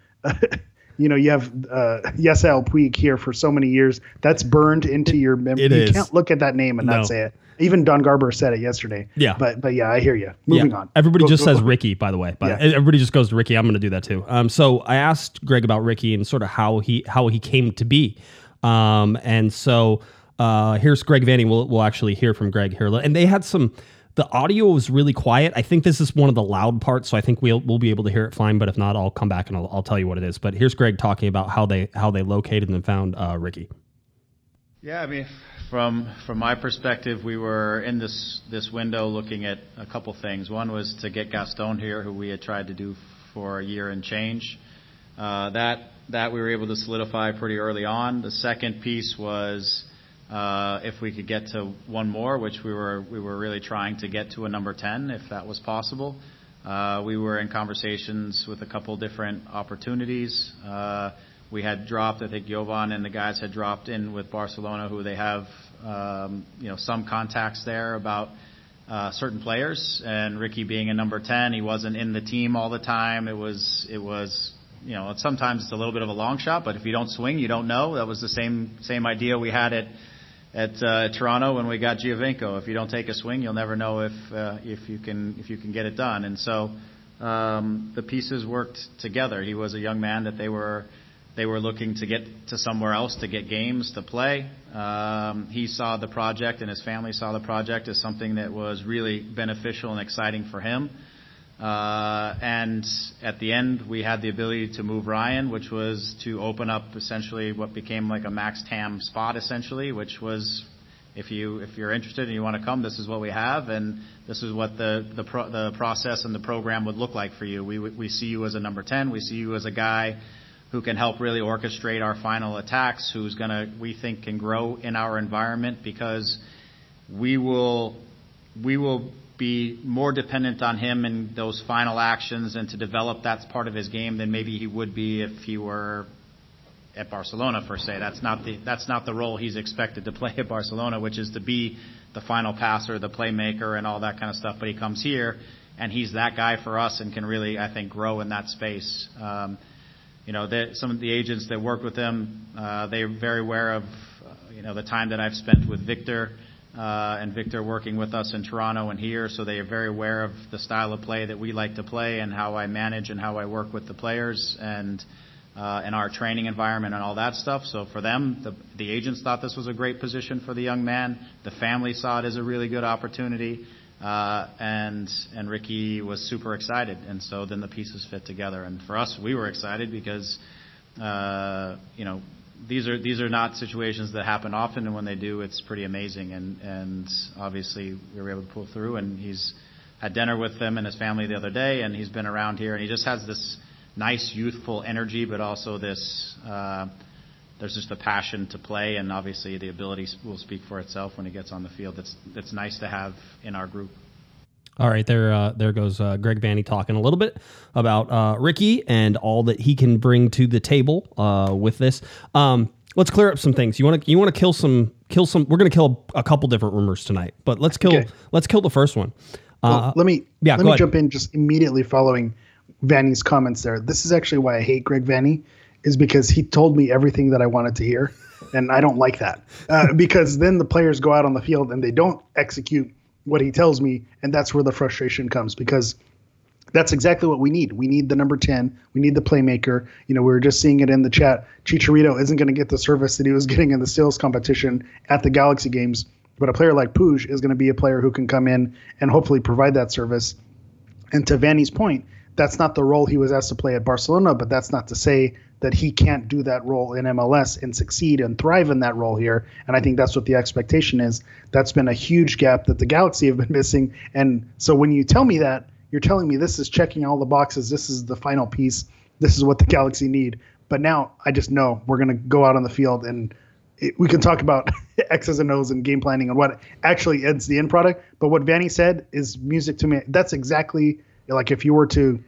[SPEAKER 4] you know, you have uh, Yasiel Puig here for so many years. That's burned into your memory. you
[SPEAKER 3] is.
[SPEAKER 4] can't look at that name and
[SPEAKER 3] No.
[SPEAKER 4] not say it. Even Don Garber said it yesterday.
[SPEAKER 3] Yeah.
[SPEAKER 4] But but yeah, I hear you. Moving
[SPEAKER 3] Yeah.
[SPEAKER 4] on.
[SPEAKER 3] Everybody
[SPEAKER 4] Go-
[SPEAKER 3] just
[SPEAKER 4] go-
[SPEAKER 3] says Ricky, by the way. But
[SPEAKER 4] Yeah.
[SPEAKER 3] everybody just goes to Ricky. I'm going to do that too. Um, so I asked Greg about Ricky and sort of how he how he came to be. Um, and so uh, here's Greg Vanney. We'll we'll actually hear from Greg here. And they had some. The audio was really quiet. I think this is one of the loud parts, so I think we'll we'll be able to hear it fine. But if not, I'll come back and I'll, I'll tell you what it is. But here's Greg talking about how they how they located and found uh, Ricky.
[SPEAKER 5] Yeah, I mean, from from my perspective, we were in this this window looking at a couple things. One was to get Gaston here, who we had tried to do for a year and change. Uh, that that we were able to solidify pretty early on. The second piece was uh, if we could get to one more, which we were we were really trying to get to a number ten, if that was possible. Uh, we were in conversations with a couple different opportunities. Uh, we had dropped, I think Jovan and the guys had dropped in with Barcelona, who they have, um, you know, some contacts there about uh, certain players. And Ricky being a number 10, he wasn't in the team all the time. It was, it was, you know, sometimes it's a little bit of a long shot, but if you don't swing, you don't know. That was the same same idea we had at at uh, Toronto when we got Giovinco. If you don't take a swing, you'll never know if uh, if you can if you can get it done. And so um, the pieces worked together. He was a young man that they were they were looking to get to somewhere else to get games to play. Um, he saw the project and his family saw the project as something that was really beneficial and exciting for him. Uh, and at the end, we had the ability to move Ryan, which was to open up essentially what became like a max TAM spot, essentially, which was if you if you're interested and you want to come, this is what we have, and this is what the the, pro, the process and the program would look like for you. We we see you as a number ten. We see you as a guy who can help really orchestrate our final attacks. Who's gonna we think can grow in our environment because we will we will be more dependent on him in those final actions and to develop that part of his game than maybe he would be if he were at Barcelona per se. That's not the that's not the role he's expected to play at Barcelona, which is to be the final passer, the playmaker, and all that kind of stuff. But he comes here, and he's that guy for us, and can really, I think, grow in that space. Um, you know, the, some of the agents that work with him, uh, they're very aware of, uh, you know, the time that I've spent with Victor. Uh, and Victor working with us in Toronto and here, so they are very aware of the style of play that we like to play and how I manage and how I work with the players and uh, and our training environment and all that stuff. So for them, the, agents thought this was a great position for the young man. The family saw it as a really good opportunity, uh, and and Ricky was super excited. And so then the pieces fit together. And for us, we were excited because you know these are these are not situations that happen often, and when they do, it's pretty amazing. And and obviously we were able to pull through. And he's had dinner with them and his family the other day, and he's been around here, and he just has this nice youthful energy, but also this uh, there's just a passion to play, and obviously the ability will speak for itself when he gets on the field. That's that's nice to have in our group.
[SPEAKER 3] All right, there, uh, there goes uh, Greg Vanney talking a little bit about uh, Ricky and all that he can bring to the table uh, with this. Um, let's clear up some things. You want to, you want to kill some, kill some. We're going to kill a couple different rumors tonight, but let's kill,
[SPEAKER 4] Okay.
[SPEAKER 3] let's kill the first one.
[SPEAKER 4] Well,
[SPEAKER 3] Uh,
[SPEAKER 4] let me
[SPEAKER 3] yeah,
[SPEAKER 4] let me
[SPEAKER 3] ahead.
[SPEAKER 4] jump in just immediately following Vanney's comments there. This is actually why I hate Greg Vanney, is because he told me everything that I wanted to hear, and I don't like that uh, because then the players go out on the field and they don't execute what he tells me, and that's where the frustration comes because that's exactly what we need. We need the number 10. We need the playmaker. You know, we were just seeing it in the chat. Chicharito isn't going to get the service that he was [laughs] getting in the sales competition at the Galaxy games, but a player like Puig is going to be a player who can come in and hopefully provide that service. And to Vanney's point, that's not the role he was asked to play at Barcelona, but that's not to say that he can't do that role in MLS and succeed and thrive in that role here. And I think that's what the expectation is. That's been a huge gap that the Galaxy have been [laughs] missing. And so when you tell me that, you're telling me this is checking all the boxes. This is the final piece. This is what the Galaxy need. But now I just know we're going to go out on the field and it, we can talk about [laughs] X's and O's and game planning and what actually ends the end product. But what Vanney said is music to me. That's exactly like if you were to,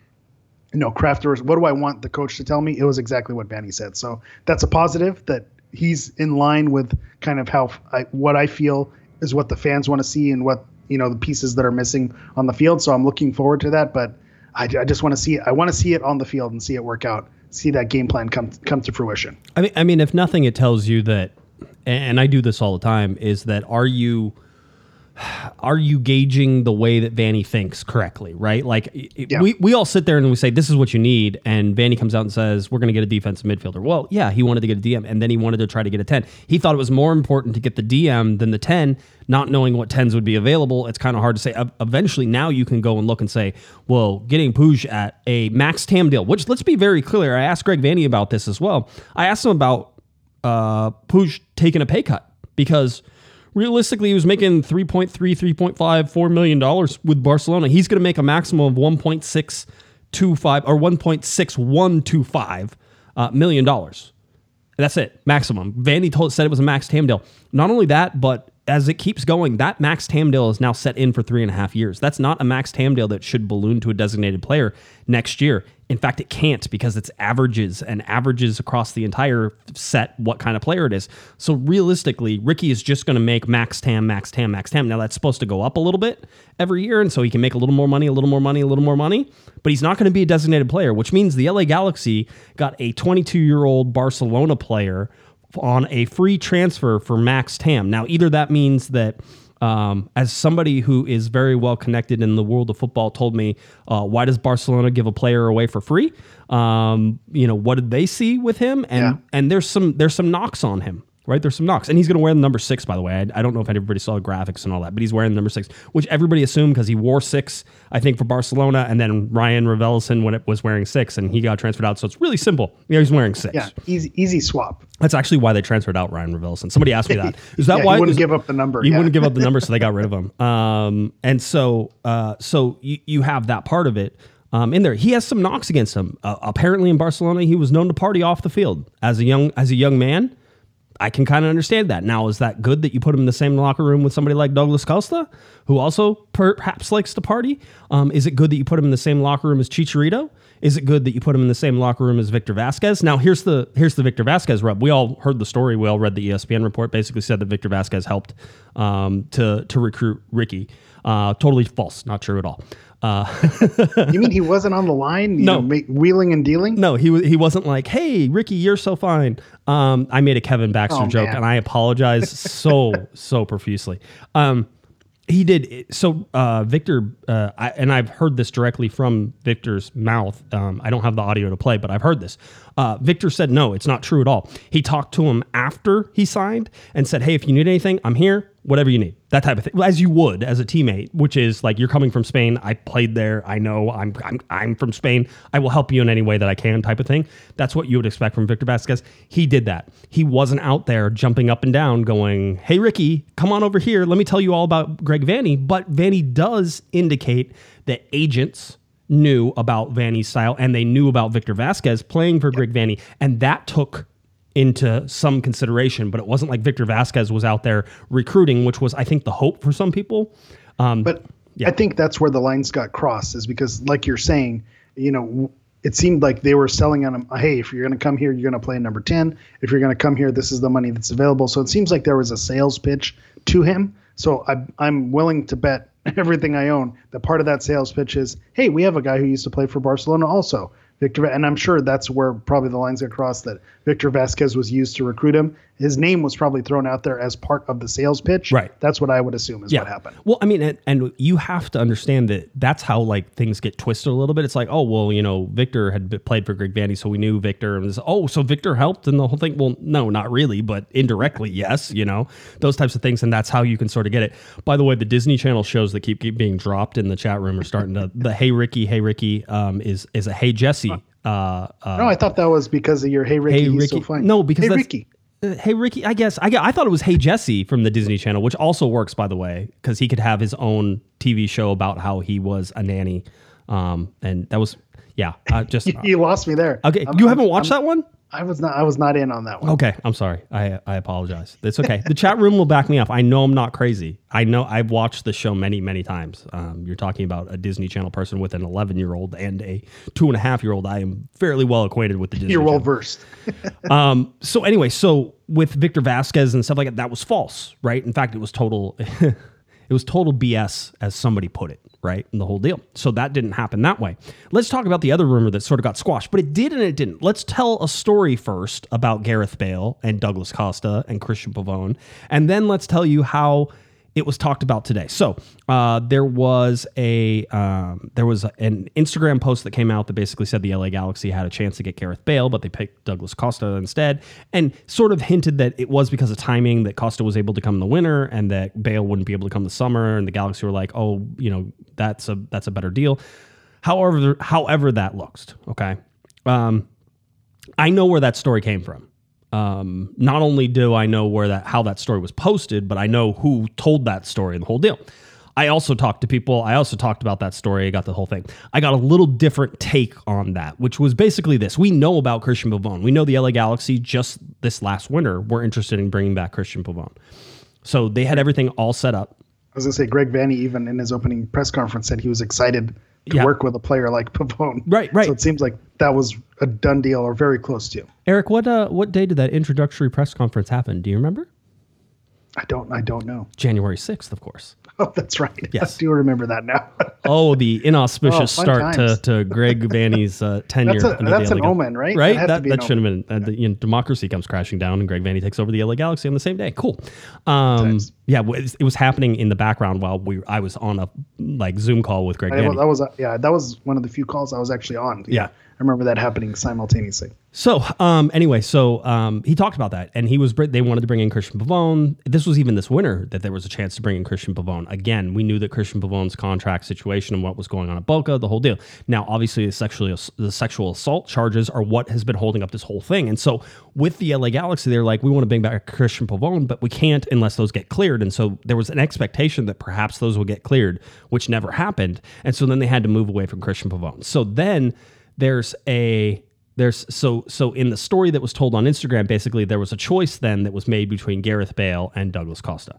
[SPEAKER 4] you know, crafters, what do I want the coach to tell me? It was exactly what Vanney said. So that's a positive that he's in line with kind of how I, what I feel is what the fans want to see and what, you know, the pieces that are missing on the field. So I'm looking forward to that. But I, I just want to see. I want to see it on the field and see it work out. See that game plan come come to fruition.
[SPEAKER 3] I mean, I mean, if nothing, it tells you that, and I do this all the time, is that are you are you gauging the way that Vanney thinks correctly, right? Like it-
[SPEAKER 4] Yeah.
[SPEAKER 3] we, we all sit there and we say, this is what you need. And Vanney comes out and says, we're going to get a defensive midfielder. Well, yeah, he wanted to get a DM and then he wanted to try to get a 10. He thought it was more important to get the DM than the 10, not knowing what 10s would be available. It's kind of hard to say. Eventually, now you can go and look and say, well, getting Puig at a max TAM deal, which let's be very clear. I asked Greg Vanney about this as well. I asked him about uh, taking a pay cut because realistically he was making 3.3 3.5 4 million dollars with barcelona he's going to make a maximum of 1.625 or 1.6125 uh, million dollars that's it, maximum. Vanney told said it was a max TAM deal. Not only that, but as it keeps going, that max TAM deal is now set in for three and a half years. That's not a max TAM deal that should balloon to a designated player next year. In fact, it can't because it's averages and averages across the entire set what kind of player it is. So realistically, Ricky is just going to make max TAM, max TAM, max TAM. Now that's supposed to go up a little bit every year, and so he can make a little more money, a little more money, a little more money. But he's not going to be a designated player, which means the LA Galaxy got a 22 year old Barcelona player on a free transfer for max TAM. Now, either that means that um, as somebody who is very well connected in the world of football told me, uh, why does Barcelona give a player away for free? Um, you know, what did they see with him? And
[SPEAKER 4] Yeah.
[SPEAKER 3] and there's some there's some knocks on him. Right, there's some knocks, and he's going to wear the number six. By the way, I, I don't know if everybody saw the graphics and all that, but he's wearing the number six, which everybody assumed because he wore six, I think, for Barcelona, and then Rayan Raveloson when it was wearing six, and he got transferred out. So it's really simple. You know, he's wearing six.
[SPEAKER 4] Yeah, easy easy swap.
[SPEAKER 3] That's actually why they transferred out Rayan Raveloson. Somebody asked me that. [laughs] Is that
[SPEAKER 4] Yeah, he
[SPEAKER 3] why
[SPEAKER 4] wouldn't
[SPEAKER 3] is-
[SPEAKER 4] give up the number,
[SPEAKER 3] He
[SPEAKER 4] yeah.
[SPEAKER 3] wouldn't give up the number, so they got rid of [laughs] him. Um, and so, uh, so you, you have that part of it um, in there. He has some knocks against him. Uh, apparently, in Barcelona, he was known to party off the field as a young as a young man. I can kind of understand that. Now, is that good that you put him in the same locker room with somebody like Douglas Costa, who also perhaps likes to party? Um, is it good that you put him in the same locker room as Chicharito? Is it good that you put him in the same locker room as Victor Vázquez? Now, here's the here's the Victor Vázquez rub. We all heard the story. We all read the ESPN report. Basically, said that Victor Vázquez helped um, to to recruit Ricky. Uh, totally false. Not true at all. Uh,
[SPEAKER 4] You mean he [laughs] wasn't on the line? You
[SPEAKER 3] No.
[SPEAKER 4] know, make, wheeling and dealing.
[SPEAKER 3] No, he wa- he wasn't like, "Hey, Ricky, you're so fine." Um, I made a Kevin Baxter
[SPEAKER 4] Oh,
[SPEAKER 3] joke,
[SPEAKER 4] man.
[SPEAKER 3] and I apologize so [laughs] so profusely. Um, he did so. Uh, Victor, uh, I, and I've heard this directly from Victor's mouth. Um, I don't have the audio to play, but I've heard this. Uh, Victor said, "No, it's not true at all." He talked to him after he signed and said, "Hey, if you need anything, I'm here. Whatever you need." That type of thing, as you would as a teammate, which is like you're coming from Spain. I played there. I know. I'm I'm I'm from Spain. I will help you in any way that I can, type of thing. That's what you would expect from Victor Vázquez. He did that. He wasn't out there jumping up and down, going, "Hey, Ricky, come on over here. Let me tell you all about Greg Vanney." But Vanney does indicate that agents knew about Vanney's style and they knew about Victor Vázquez playing for Greg Vanney, and that took into some consideration, but it wasn't like Victor Vázquez was out there recruiting, which was I think the hope for some people. Um,
[SPEAKER 4] But
[SPEAKER 3] Yeah.
[SPEAKER 4] I think that's where the lines got crossed, is because, like you're saying, you know, it seemed like they were selling on him. Hey, if you're going to come here, you're going to play number ten. If you're going to come here, this is the money that's available. So it seems like there was a sales pitch to him. So I, I'm willing to bet [laughs] everything I own that part of that sales pitch is, hey, we have a guy who used to play for Barcelona also. Victor, and I'm sure that's where probably the lines get crossed that Victor Vázquez was used to recruit him. His name was probably thrown out there as part of the sales pitch.
[SPEAKER 3] Right.
[SPEAKER 4] That's what I would assume is what happened.
[SPEAKER 3] Well, I mean, and, and you have to understand that that's how like things get twisted a little bit. It's like, oh, well, you know, Victor had played for Greg Vanney, so we knew Victor. And was, oh, so Victor helped and the whole thing. Well, no, not really, but indirectly, yes. You know, those types of things, and that's how you can sort of get it. By the way, the Disney Channel shows that keep, keep being dropped in the chat room are starting to. The Hey Ricky, Hey Ricky, um, is is a Hey Jessie. Uh, uh,
[SPEAKER 4] No, I thought that was because of your Hey Ricky.
[SPEAKER 3] Hey Ricky.
[SPEAKER 4] so fine.
[SPEAKER 3] No, because
[SPEAKER 4] hey
[SPEAKER 3] that's,
[SPEAKER 4] Ricky.
[SPEAKER 3] Uh, hey Ricky, I guess I, I thought it was Hey Jessie from the Disney Channel, which also works by the way, because he could have his own TV show about how he was a nanny, um, and that was yeah, uh, just [laughs]
[SPEAKER 4] You lost me there.
[SPEAKER 3] okay.
[SPEAKER 4] I'm-
[SPEAKER 3] you haven't watched that one?
[SPEAKER 4] I was not. I was not in on that one.
[SPEAKER 3] Okay, I'm sorry. I I apologize. It's okay. The chat room will back me up. I know I'm not crazy. I know I've watched the show many many times. Um, you're talking about a Disney Channel person with an 11 year old and a two and a half year old. I am fairly well acquainted with the Disney.
[SPEAKER 4] You're well
[SPEAKER 3] Channel.
[SPEAKER 4] versed. [laughs]
[SPEAKER 3] Um, so anyway, so with Victor Vázquez and stuff like that, that was false, right? In fact, it was total, [laughs] it was total BS, as somebody put it, right? And the whole deal. So that didn't happen that way. Let's talk about the other rumor that sort of got squashed, but it did and it didn't. Let's tell a story first about Gareth Bale and Douglas Costa and Cristian Pavón, and then let's tell you how it was talked about today. So uh, there was a um, there was an Instagram post that came out that basically said the LA Galaxy had a chance to get Gareth Bale, but they picked Douglas Costa instead, and sort of hinted that it was because of timing that Costa was able to come in the winter and that Bale wouldn't be able to come the summer, and the Galaxy were like, oh, you know, that's a that's a better deal. However, however that looks, okay. Um, I know where that story came from. Um, not only do I know where that how that story was posted, but I know who told that story and the whole deal. I also talked to people. I also talked about that story. I got the whole thing. I got a little different take on that, which was basically this: we know about Cristian Pavón. We know the LA Galaxy just this last winter were interested in bringing back Cristian Pavón. So they had everything all set up.
[SPEAKER 4] I was gonna say Greg Vanney even in his opening press conference said he was excited to
[SPEAKER 3] Yeah.
[SPEAKER 4] work with a player like [laughs] Pavón.
[SPEAKER 3] Right, right.
[SPEAKER 4] So it seems like that was a done deal or very close to.
[SPEAKER 3] Eric, what uh, what day did that introductory press conference happen? Do you remember?
[SPEAKER 4] I don't. I don't know.
[SPEAKER 3] January sixth, of course. [laughs]
[SPEAKER 4] Oh, that's right. [laughs]
[SPEAKER 3] Yes.
[SPEAKER 4] I do remember that now. [laughs]
[SPEAKER 3] Oh, the inauspicious
[SPEAKER 4] Oh,
[SPEAKER 3] start to,
[SPEAKER 4] times.
[SPEAKER 3] to Greg Vanney's uh, tenure.
[SPEAKER 4] That's a- that's an
[SPEAKER 3] Gal-
[SPEAKER 4] omen, right?
[SPEAKER 3] Right.
[SPEAKER 4] That
[SPEAKER 3] That, that should have been. Uh, the, you know, democracy comes crashing down, and Greg Vanney takes over the LA Galaxy on the same day. Cool. Um, yeah, it was, happening in the background while we I was on a like Zoom call with Greg
[SPEAKER 4] I,
[SPEAKER 3] Vanney.
[SPEAKER 4] that was yeah. That was one of the few calls I was actually on.
[SPEAKER 3] Yeah.
[SPEAKER 4] I remember that happening simultaneously.
[SPEAKER 3] So, um, anyway, so um, he talked about that, and he was they wanted to bring in Cristian Pavón. This was even this winter that there was a chance to bring in Cristian Pavón. Again, we knew that Cristian Pavón's contract situation and what was going on at Boca, the whole deal. Now, obviously, the sexually the sexual assault charges are what has been holding up this whole thing. And so, with the LA Galaxy, they're like, we want to bring back Cristian Pavón, but we can't unless those get cleared. And so, there was an expectation that perhaps those will get cleared, which never happened. And so, then they had to move away from Cristian Pavón. So then there's a there's so so in the story that was told on Instagram, basically there was a choice then that was made between Gareth Bale and Douglas Costa.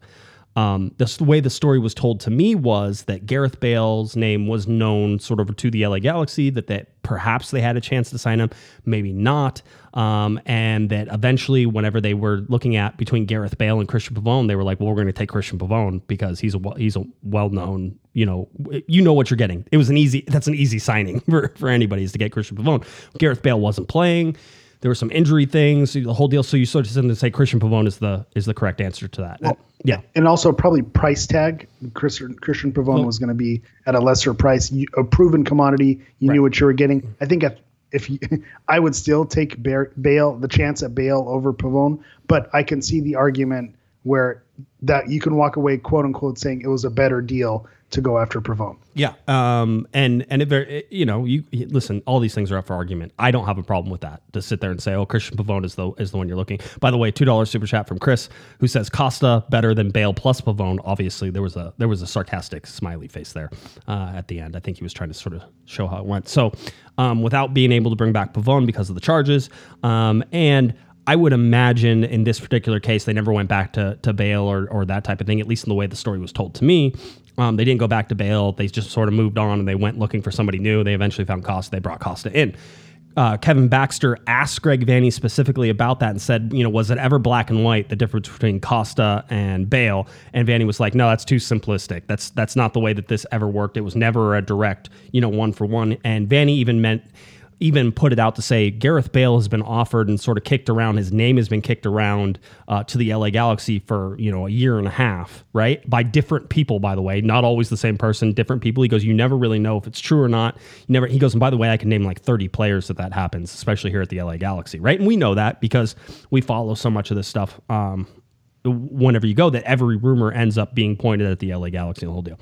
[SPEAKER 3] Um, the, way the story was told to me was that Gareth Bale's name was known sort of to the LA Galaxy, that that perhaps they had a chance to sign him, maybe not, um, and that eventually, whenever they were looking at between Gareth Bale and Cristian Pavón, they were like, "Well, we're going to take Cristian Pavón because he's a he's a well known, you know, you know what you're getting. It was an easy that's an easy signing [laughs] for for anybody is to get Cristian Pavón. Gareth Bale wasn't playing." There were some injury things, the whole deal. So you sort of tend to say Cristian Pavón is the is the correct answer to that. yeah,
[SPEAKER 4] And also probably price tag. Christian, Cristian Pavón was going to be at a lesser price, you, a proven commodity. You knew what you were getting. I think if, if you, [laughs] I would still take Bear, Bale, the chance at Bale over Pavón, but I can see the argument where that you can walk away, quote unquote, saying it was a better deal to go after Pavón.
[SPEAKER 3] Yeah, um, and and it it- you know, you listen. All these things are up for argument. I don't have a problem with that. To sit there and say, "Oh, Cristian Pavón is the is the one you're looking." By the way, two dollars super chat from Chris, who says Costa better than Bale plus Pavón. Obviously, there was a there was a sarcastic smiley face there uh, at the end. I think he was trying to sort of show how it went. So, um, without being able to bring back Pavón because of the charges, um, and I would imagine in this particular case, they never went back to, to Bale or, or that type of thing, at least in the way the story was told to me. Um, they didn't go back to Bale. They just sort of moved on and they went looking for somebody new. They eventually found Costa. They brought Costa in. Uh, Kevin Baxter asked Greg Vanney specifically about that and said, you know, was it ever black and white the difference between Costa and Bale? And Vanney was like, no, that's too simplistic. That's that's not the way that this ever worked. It was never a direct, you know, one for one. And Vanney even meant even put it out to say Gareth Bale has been offered and sort of kicked around. His name has been kicked around uh, to the LA Galaxy for you know a year and a half, right? By different people, by the way, not always the same person, different people. He goes, you never really know if it's true or not. You never. He goes, and by the way, I can name like 30 players that that happens, especially here at the LA Galaxy, right? And we know that because we follow so much of this stuff. Um, whenever you go, that every rumor ends up being pointed at the LA Galaxy the whole deal.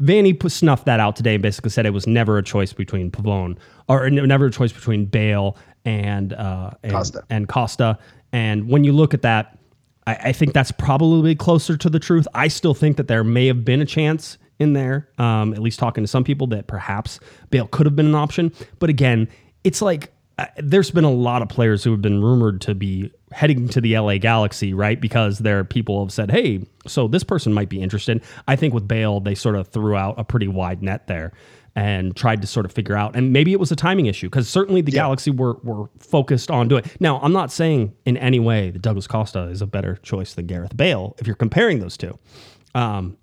[SPEAKER 3] Vanney snuffed that out today and basically said it was never a choice between Pavón or never a choice between Bale and uh, and,
[SPEAKER 4] Costa.
[SPEAKER 3] and Costa. And when you look at that, I, I think that's probably closer to the truth. I still think that there may have been a chance in there, um, at least talking to some people, that perhaps Bale could have been an option. But again, it's like uh, there's been a lot of players who have been rumored to be heading to the LA Galaxy, right? Because there are people have said, hey, so this person might be interested. I think with Bale, they sort of threw out a pretty wide net there and tried to sort of figure out. And maybe it was a timing issue because certainly the Galaxy were, were focused on doing. Now, I'm not saying in any way that Douglas Costa is a better choice than Gareth Bale if you're comparing those two. Um,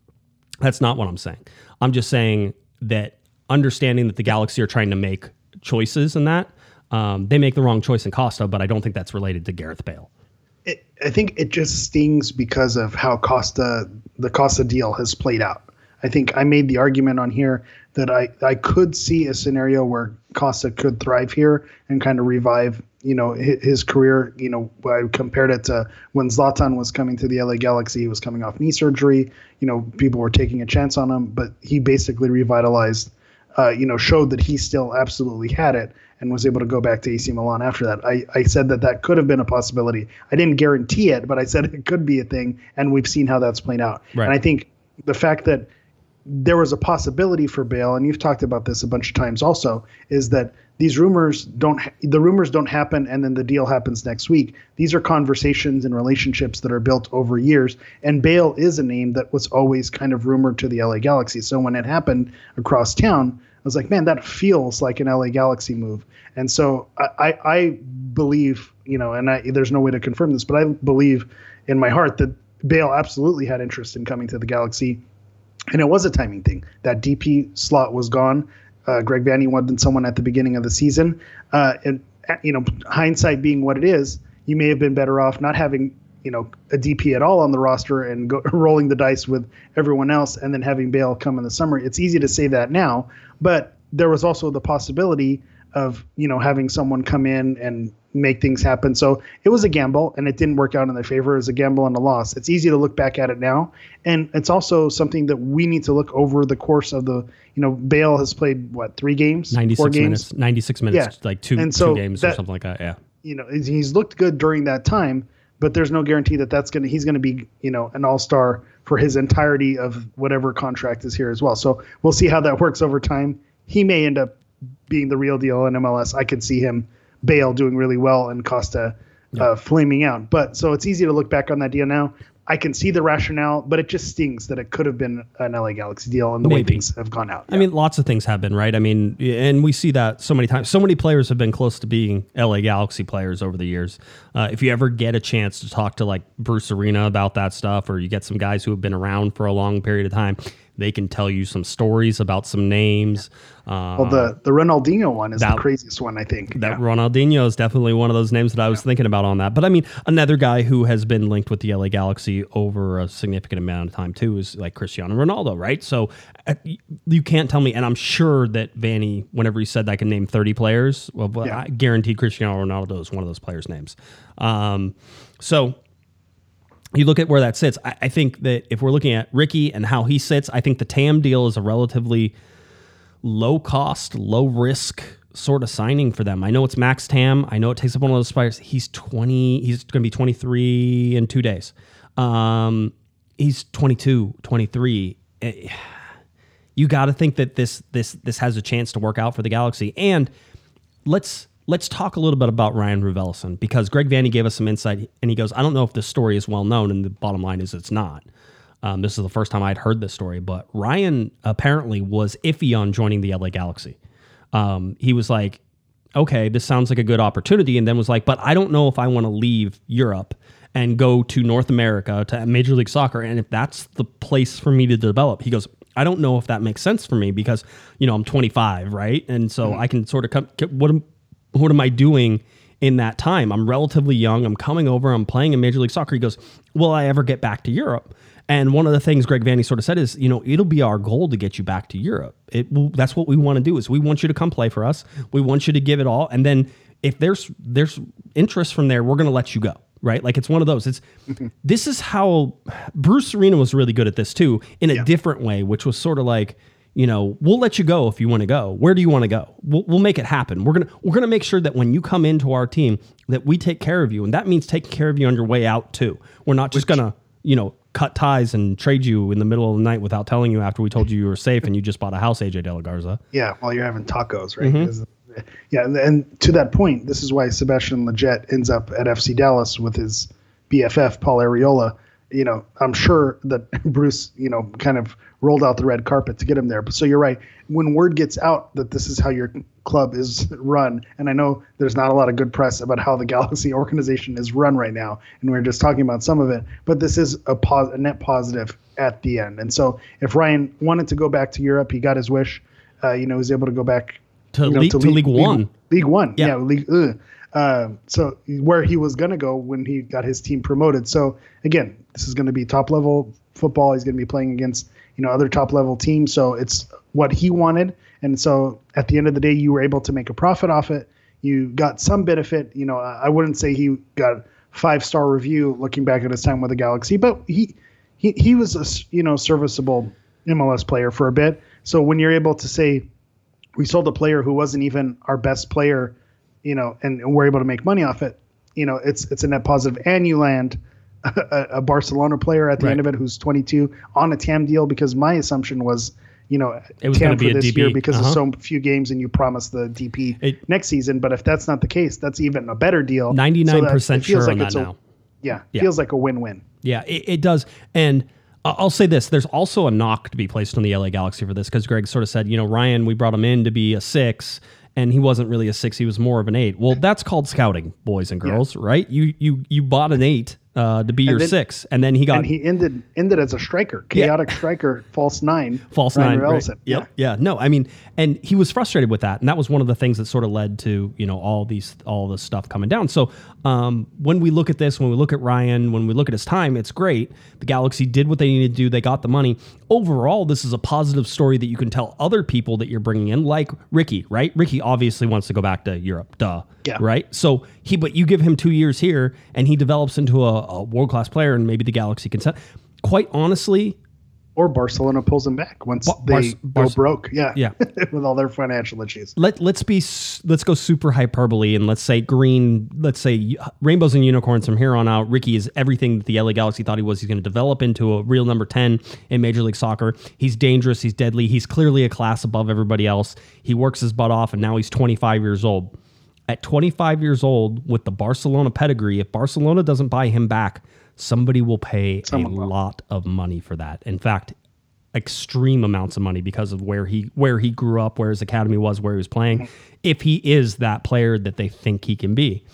[SPEAKER 3] that's not what I'm saying. I'm just saying that understanding that the Galaxy are trying to make choices in that, um, they make the wrong choice in Costa, but I don't think that's related to Gareth Bale.
[SPEAKER 4] it, I think it just stings because of how Costa the Costa deal has played out. I think I made the argument on here that I, I could see a scenario where Costa could thrive here and kind of revive, you know, his, career. You know, I compared it to when Zlatan was coming to the LA Galaxy. He was coming off knee surgery. You know, people were taking a chance on him, but he basically revitalized. Uh, you know, showed that he still absolutely had it and was able to go back to AC Milan after that. I, I said that that could have been a possibility. I didn't guarantee it, but I said [laughs] it could be a thing, and we've seen how that's played out.
[SPEAKER 3] Right.
[SPEAKER 4] And I think the fact that there was a possibility for Bale, and you've talked about this a bunch of times also, is that these rumors don't ha- the rumors don't happen and then the deal happens next week. These are conversations and relationships that are built over years. And Bale is a name that was always kind of rumored to the LA Galaxy. So when it happened across town, was like, man, that feels like an LA Galaxy move. And so I, I, I believe, you know, and I, there's no way to confirm this, but I believe in my heart that Bale absolutely had interest in coming to the Galaxy and it was a timing thing. That DP slot was gone. Uh, Greg Vanney wanted someone at the beginning of the season, uh, and uh, you know, hindsight being what it is, you may have been better off not having you know a DP at all on the roster and go, [laughs] rolling the dice with everyone else, and then having Bale come in the summer. It's easy to say that now, but there was also the possibility of you know having someone come in and make things happen. So it was a gamble, and it didn't work out in their favor. It was a gamble and a loss. It's easy to look back at it now, and it's also something that we need to look over the course of the. You know, Bale has played what three games,
[SPEAKER 3] 96
[SPEAKER 4] four games.
[SPEAKER 3] minutes, 96 minutes,
[SPEAKER 4] Yeah.
[SPEAKER 3] like two,
[SPEAKER 4] so
[SPEAKER 3] two games or something like that. Yeah.
[SPEAKER 4] You know, he's looked good during that time, but there's no guarantee that that's gonna he's gonna be you know an all star for his entirety of whatever contract is here as well. So we'll see how that works over time. He may end up being the real deal in MLS. I could see him Bale doing really well and Costa uh, flaming out. But so it's easy to look back on that deal now. I can see the rationale, but it just stings that it could have been an LA Galaxy deal and the way things have gone out.
[SPEAKER 3] I mean, lots of things have been, right? I mean, and we see that so many times. So many players have been close to being LA Galaxy players over the years. Uh, if you ever get a chance to talk to like Bruce Arena about that stuff, or you get some guys who have been around for a long period of time, they can tell you some stories about some names. Uh,
[SPEAKER 4] well, the the Ronaldinho one is
[SPEAKER 3] that-
[SPEAKER 4] the craziest one, I think.
[SPEAKER 3] that
[SPEAKER 4] Yeah.
[SPEAKER 3] Ronaldinho is definitely one of those names that I was thinking about on that. But I mean, another guy who has been linked with the LA Galaxy over a significant amount of time too is like Cristiano Ronaldo, right? So uh, you can't tell me, and I'm sure that Vanney, whenever he said I can name 30 players, well,
[SPEAKER 4] Yeah.
[SPEAKER 3] I guaranteed Cristiano Ronaldo is one of those players' names. Um, so you look at where that sits. I, I think that if we're looking at Ricky and how he sits, I think the TAM deal is a relatively low cost, low risk sort of signing for them. I know it's max TAM. I know it takes up one of those spires. He's 20, he's going to be 23 in two days. Um, he's 22, 23. Eh, You got to think that this this this has a chance to work out for the Galaxy. And let's let's talk a little bit about Rayan Raveloson because Greg Vanney gave us some insight, and he goes, "I don't know if this story is well known," and the bottom line is it's not. Um, this is the first time I'd heard this story, but Ryan apparently was iffy on joining the LA Galaxy. Um, he was like, okay, this sounds like a good opportunity. And then was like, but I don't know if I want to leave Europe and go to North America to Major League Soccer. And if that's the place for me to develop, he goes, I don't know if that makes sense for me because, you know, I'm 25, right? And so I can sort of come, what what am I doing in that time? I'm relatively young. I'm coming over. I'm playing in Major League Soccer. He goes, Will I ever get back to Europe? And one of the things Greg Vanney sort of said is, you know, it'll be our goal to get you back to Europe. It will, that's what we want to do is we want you to come play for us. We want you to give it all, and then if there's there's interest from there, we're going to let you go. Right? Like it's one of those. It's [laughs] this is how Bruce Arena was really good at this too, in a different way, which was sort of like, you know, we'll let you go if you want to go. Where do you want to go? We'll, we'll make it happen. We're gonna we're gonna make sure that when you come into our team, that we take care of you, and that means taking care of you on your way out too. We're not just gonna you know cut ties and trade you in the middle of the night without telling you after we told you you were safe and you just bought a house, AJ De La Garza.
[SPEAKER 4] Yeah, while you're having tacos, right? Mm-hmm. 'Cause- Yeah, and- and to that point, this is why Sebastian Lletget ends up at FC Dallas with his BFF Paul Arriola. You know, I'm sure that [laughs] Bruce, you know, kind of rolled out the red carpet to get him there. But so you're right. When word gets out that this is how your club is run, and I know there's not a lot of good press about how the [laughs] Galaxy organization is run right now, and we are just talking about some of it, but this is a, pos- a net positive at the end. And so if Ryan wanted to go back to Europe, he got his wish. Uh, you know, he was able to go back
[SPEAKER 3] To
[SPEAKER 4] you know,
[SPEAKER 3] League- to League One.
[SPEAKER 4] League One,
[SPEAKER 3] Yeah.
[SPEAKER 4] yeah, League. Uh, so where he was going to go when he got his team promoted. So again, this is going to be top level football. He's going to be playing against you know other top level teams. So it's what he wanted, and so at the end of the day, you were able to make a profit off it. You got some benefit. You know, I wouldn't say he got five star review looking back at his time with the Galaxy, but he he he was a you know serviceable MLS player for a bit. So when you're able to say we sold a player who wasn't even our best player, you know, and, and we're able to make money off it. You know, it's it's a net positive, and you land a, a Barcelona player at the end of it who's 22 on a TAM deal because my assumption was, you know,
[SPEAKER 3] It was
[SPEAKER 4] TAM for
[SPEAKER 3] a
[SPEAKER 4] this
[SPEAKER 3] DP.
[SPEAKER 4] year because
[SPEAKER 3] Uh-huh.
[SPEAKER 4] of so few games, and you promised the DP
[SPEAKER 3] It-
[SPEAKER 4] next season. But if that's not the case, that's even a better deal.
[SPEAKER 3] 99%
[SPEAKER 4] it feels
[SPEAKER 3] sure on
[SPEAKER 4] it's
[SPEAKER 3] that
[SPEAKER 4] a-
[SPEAKER 3] now.
[SPEAKER 4] Yeah,
[SPEAKER 3] Yeah.
[SPEAKER 4] feels like a win-win.
[SPEAKER 3] Yeah, it, it does. And I'll say this: there's also a knock to be placed on the LA Galaxy for this because Greg sort of said, you know, Ryan, we brought him in to be a six, and he wasn't really a six; he was more of an eight. Well, that's called scouting, boys and girls, right? You you you bought an eight uh, to be your
[SPEAKER 4] then-
[SPEAKER 3] six, and then he got
[SPEAKER 4] And he ended ended as a striker,
[SPEAKER 3] Yeah.
[SPEAKER 4] chaotic striker, false nine, [laughs]
[SPEAKER 3] false
[SPEAKER 4] Ryan
[SPEAKER 3] nine. Right. Yep. Yeah. No, I mean, and he was frustrated with that, and that was one of the things that sort of led to you know all these all this stuff coming down. So um, when we look at this, when we look at Ryan, when we look at his time, it's great. The Galaxy did what they needed to do. They got the money. Overall, this is a positive story that you can tell other people that you're bringing in, like Ricky. Right? Ricky obviously wants to go back to Europe. Duh.
[SPEAKER 4] Yeah.
[SPEAKER 3] Right. So he, but you give him two years here, and he develops into a, a world class player, and maybe the Galaxy can set. Quite honestly,
[SPEAKER 4] Or Barcelona pulls them back once
[SPEAKER 3] Bar-
[SPEAKER 4] they
[SPEAKER 3] Barce-
[SPEAKER 4] go broke. Yeah,
[SPEAKER 3] Yeah. [laughs]
[SPEAKER 4] with all their financial issues.
[SPEAKER 3] let let's be let's go super hyperbole and let's say green let's say rainbows and unicorns from here on out ricky is everything that the la galaxy thought he was he's going to develop into a real number 10 in major league soccer he's dangerous he's deadly he's clearly a class above everybody else he works his butt off and now he's 25 years old at 25 years old with the barcelona pedigree if barcelona doesn't buy him back somebody will pay
[SPEAKER 4] Someone
[SPEAKER 3] a
[SPEAKER 4] will.
[SPEAKER 3] lot of money for that in fact extreme amounts of money because of where he where he grew up, where his academy was, where he was playing. If he is that player that they think he can be,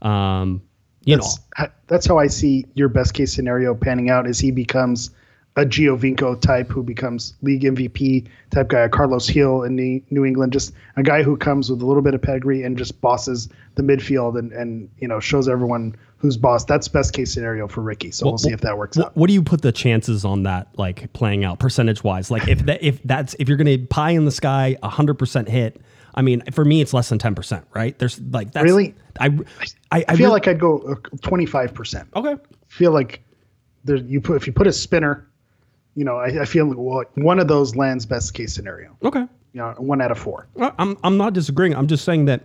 [SPEAKER 3] um, you know,
[SPEAKER 4] That's, that's how I see your best case scenario panning out. Is he becomes a Giovinco type who becomes league MVP type guy, a Carles Gil in New New England, just a guy who comes with a little bit of pedigree and just bosses the midfield and, and you know shows everyone who's boss. That's best case scenario for Ricky. So we'll see if that works
[SPEAKER 3] What,
[SPEAKER 4] out.
[SPEAKER 3] what do you put the chances on that like playing out percentage wise? Like if that if that's if you're gonna pie in the sky hundred percent hit. I mean, for me, it's less than ten percent, right? There's like that's
[SPEAKER 4] Really?
[SPEAKER 3] I I,
[SPEAKER 4] I feel
[SPEAKER 3] re-
[SPEAKER 4] like I'd go uh, twenty five percent.
[SPEAKER 3] okay.
[SPEAKER 4] Feel like there you put if you put a spinner, you know, I, I feel like well, one of those lands best case scenario.
[SPEAKER 3] Okay.
[SPEAKER 4] You know, one out of four.
[SPEAKER 3] Well, I'm I'm not disagreeing. I'm just saying that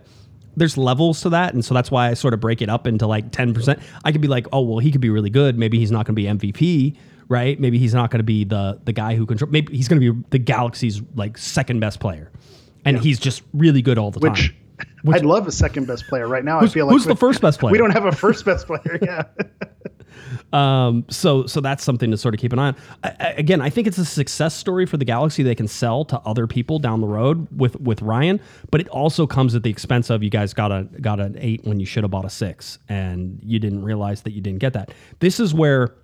[SPEAKER 3] there's levels to that, and so that's why I sort of break it up into like 10. percent I could be like, oh well, he could be really good. Maybe he's not going to be MVP, right? Maybe he's not going to be the the guy who control. Maybe he's going to be the Galaxy's like second best player, and he's just really good all the
[SPEAKER 4] Which
[SPEAKER 3] time. [laughs]
[SPEAKER 4] I'd love a second best player right now. I feel like
[SPEAKER 3] who's the first best [laughs] player?
[SPEAKER 4] We don't have a first best player. Yeah. [laughs]
[SPEAKER 3] Um, so so that's something to sort of keep an eye on. I, I- again, I think it's a success story for the Galaxy. They can sell to other people down the road with with Ryan, but it also comes at the expense of you guys got a got an eight when you should have bought a six, and you didn't realize that you didn't get that. This is where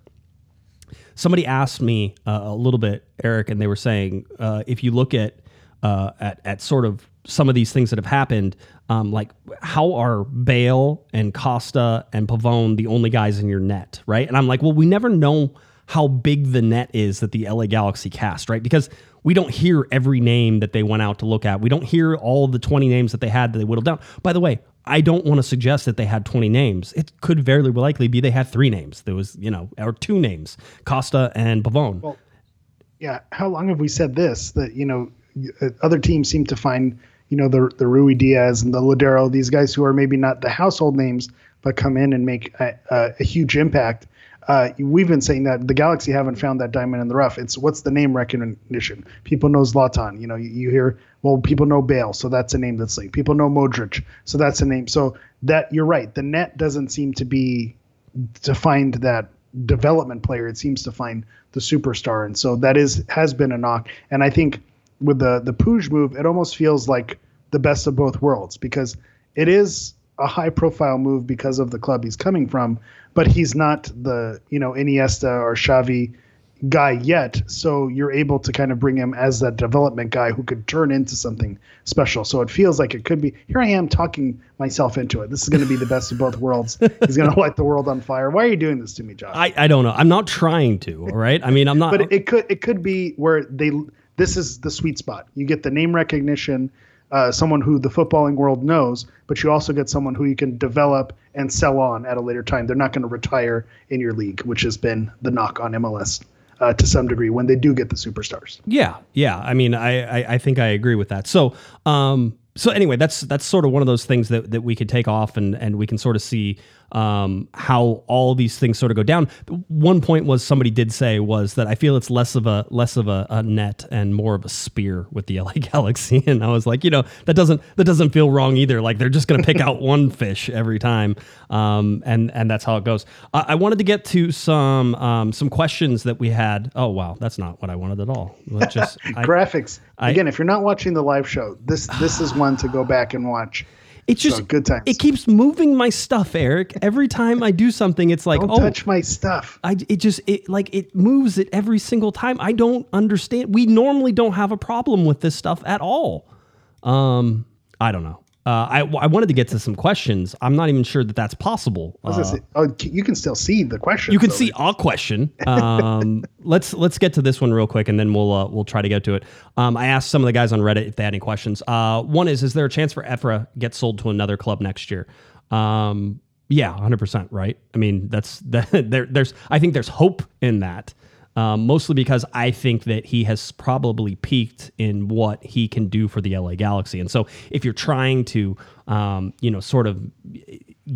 [SPEAKER 3] somebody asked me uh, a little bit, Eric, and they were saying uh, if you look at uh, at at sort of some of these things that have happened, um, like how are Bale and Costa and Pavón the only guys in your net, right? And I'm like, well, we never know how big the net is that the LA Galaxy cast, right? Because we don't hear every name that they went out to look at. We don't hear all the 20 names that they had that they whittled down. By the way, I don't want to suggest that they had 20 names. It could very likely be they had three names. There was, you know, or two names, Costa and Pavón.
[SPEAKER 4] Well, yeah. How long have we said this? That you know, uh, other teams seem to find you know the the Ruidíaz and the Lodeiro, these guys who are maybe not the household names, but come in and make a, a, a huge impact. Uh, we've been saying that the Galaxy haven't found that diamond in the rough. It's what's the name recognition? People know Zlatan. You know, you, you hear well, people know Bale, so that's a name that's linked. People know Modric, so that's a name. So that you're right. The net doesn't seem to be to find that development player. It seems to find the superstar, and so that is has been a knock. And I think with the the Puig move, it almost feels like the best of both worlds because it is a high profile move because of the club he's coming from, but he's not the you know Iniesta or Xavi guy yet. So you're able to kind of bring him as that development guy who could turn into something special. So it feels like it could be. Here I am talking myself into it. This is going to be the best of both worlds. He's going [laughs] to light the world on fire. Why are you doing this to me, Josh?
[SPEAKER 3] I, I don't know. I'm not trying to, all right? I mean, I'm not.
[SPEAKER 4] but it could it could be where they this is the sweet spot. You get the name recognition, uh, someone who the footballing world knows, but you also get someone who you can develop and sell on at a later time. They're not going to retire in your league, which has been the knock on MLS uh, to some degree when they do get the superstars.
[SPEAKER 3] Yeah, yeah. I mean, I, I, I think I agree with that. So, um, so anyway, that's that's sort of one of those things that, that we could take off and and we can sort of see um, how all these things sort of go down. One point was somebody did say was that I feel it's less of a less of a, a net and more of a spear with the LA [laughs] Galaxy, and I was like, you know, that doesn't that doesn't feel wrong either. Like they're just going to pick out one [laughs] fish every time, um, and and that's how it goes. I, I wanted to get to some um, some questions that we had. Oh wow, that's not what I wanted at all. Let's just [laughs] I,
[SPEAKER 4] Graphics
[SPEAKER 3] I-
[SPEAKER 4] again. If you're not watching the live show, this this is one to go back and watch.
[SPEAKER 3] It's just
[SPEAKER 4] So, good times.
[SPEAKER 3] It keeps moving my stuff, Eric. Every time I do something, it's like,
[SPEAKER 4] Don't
[SPEAKER 3] oh,
[SPEAKER 4] touch my stuff.
[SPEAKER 3] I it just it like it moves it every single time. I don't understand. We normally don't have a problem with this stuff at all. Um, I don't know. Uh, I I wanted to get to some questions. I'm not even sure that that's possible.
[SPEAKER 4] I was gonna
[SPEAKER 3] Uh,
[SPEAKER 4] say, oh, you can still see the question.
[SPEAKER 3] you can see a question. Um, [laughs] let's let's get to this one real quick, and then we'll uh, we'll try to get to it. Um, I asked some of the guys on Reddit if they had any questions. Uh, one is: Is there a chance for Efra get sold to another club next year? Um, yeah, hundred percent. Right. I mean, that's that. [laughs] There, there's. I think there's hope in that. Um, mostly because I think that he has probably peaked in what he can do for the LA Galaxy. And so, if you're trying to, um, you know, sort of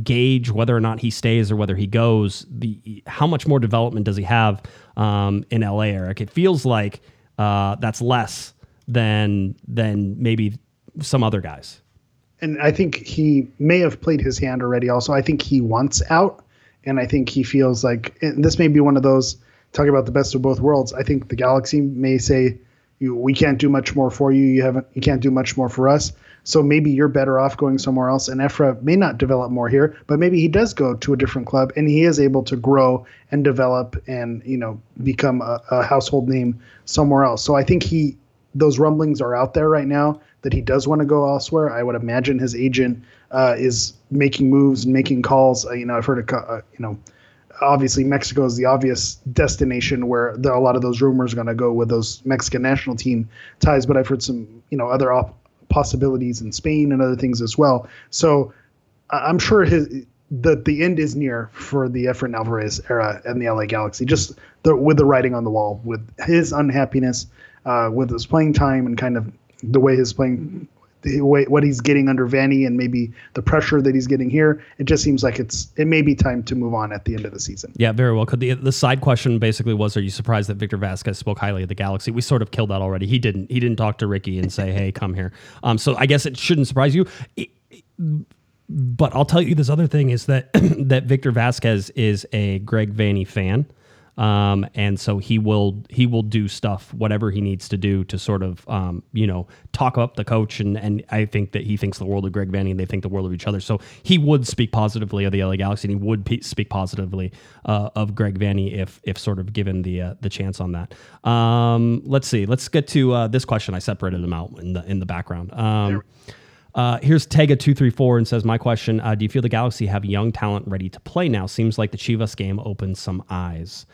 [SPEAKER 3] gauge whether or not he stays or whether he goes, the how much more development does he have um, in LA, Eric? It feels like uh, that's less than than maybe some other guys.
[SPEAKER 4] and I think he may have played his hand already. Also, I think he wants out, and I think he feels like this may be one of those talking about the best of both worlds. I think the Galaxy may say, "You, we can't do much more for you. You haven't, you can't do much more for us." So maybe you're better off going somewhere else. And Efra may not develop more here, but maybe he does go to a different club and he is able to grow and develop and you know become a, a household name somewhere else. So I think he those rumblings are out there right now that he does want to go elsewhere. I would imagine his agent uh, is making moves and making calls. Uh, you know, I've heard a uh, you know, obviously Mexico is the obvious destination where there a lot of those rumors are going to go with those Mexican national team ties. But I've heard some you know other op- possibilities in Spain and other things as well. So I'm sure his the the end is near for the Efrain Alvarez era and the LA Galaxy. Just the, with the writing on the wall, with his unhappiness, uh, with his playing time, and kind of the way his playing, the way what he's getting under Vanney, and maybe the pressure that he's getting here. It just seems like it's it may be time to move on at the end of the season.
[SPEAKER 3] Yeah, very well. Could the the side question basically was, are you surprised that Victor Vázquez spoke highly of the Galaxy? We sort of killed that already. He didn't. He didn't talk to Ricky and say, "Hey, come here." Um, so I guess it shouldn't surprise you. It- but I'll tell you this other thing is that [clears throat] that Victor Vasquez is a Greg Vanney fan. Um, and so he will he will do stuff whatever he needs to do to sort of um, you know talk up the coach and and I think that he thinks the world of Greg Vanney and they think the world of each other so he would speak positively of the LA Galaxy and he would pe- speak positively uh, of Greg Vanney if if sort of given the uh, the chance on that. Um, let's see let's get to uh, this question I separated them out in the in the background. Uh, here's Tega234 and says, My question uh, Do you feel the Galaxy have young talent ready to play now? Seems like the Chivas game opened some eyes.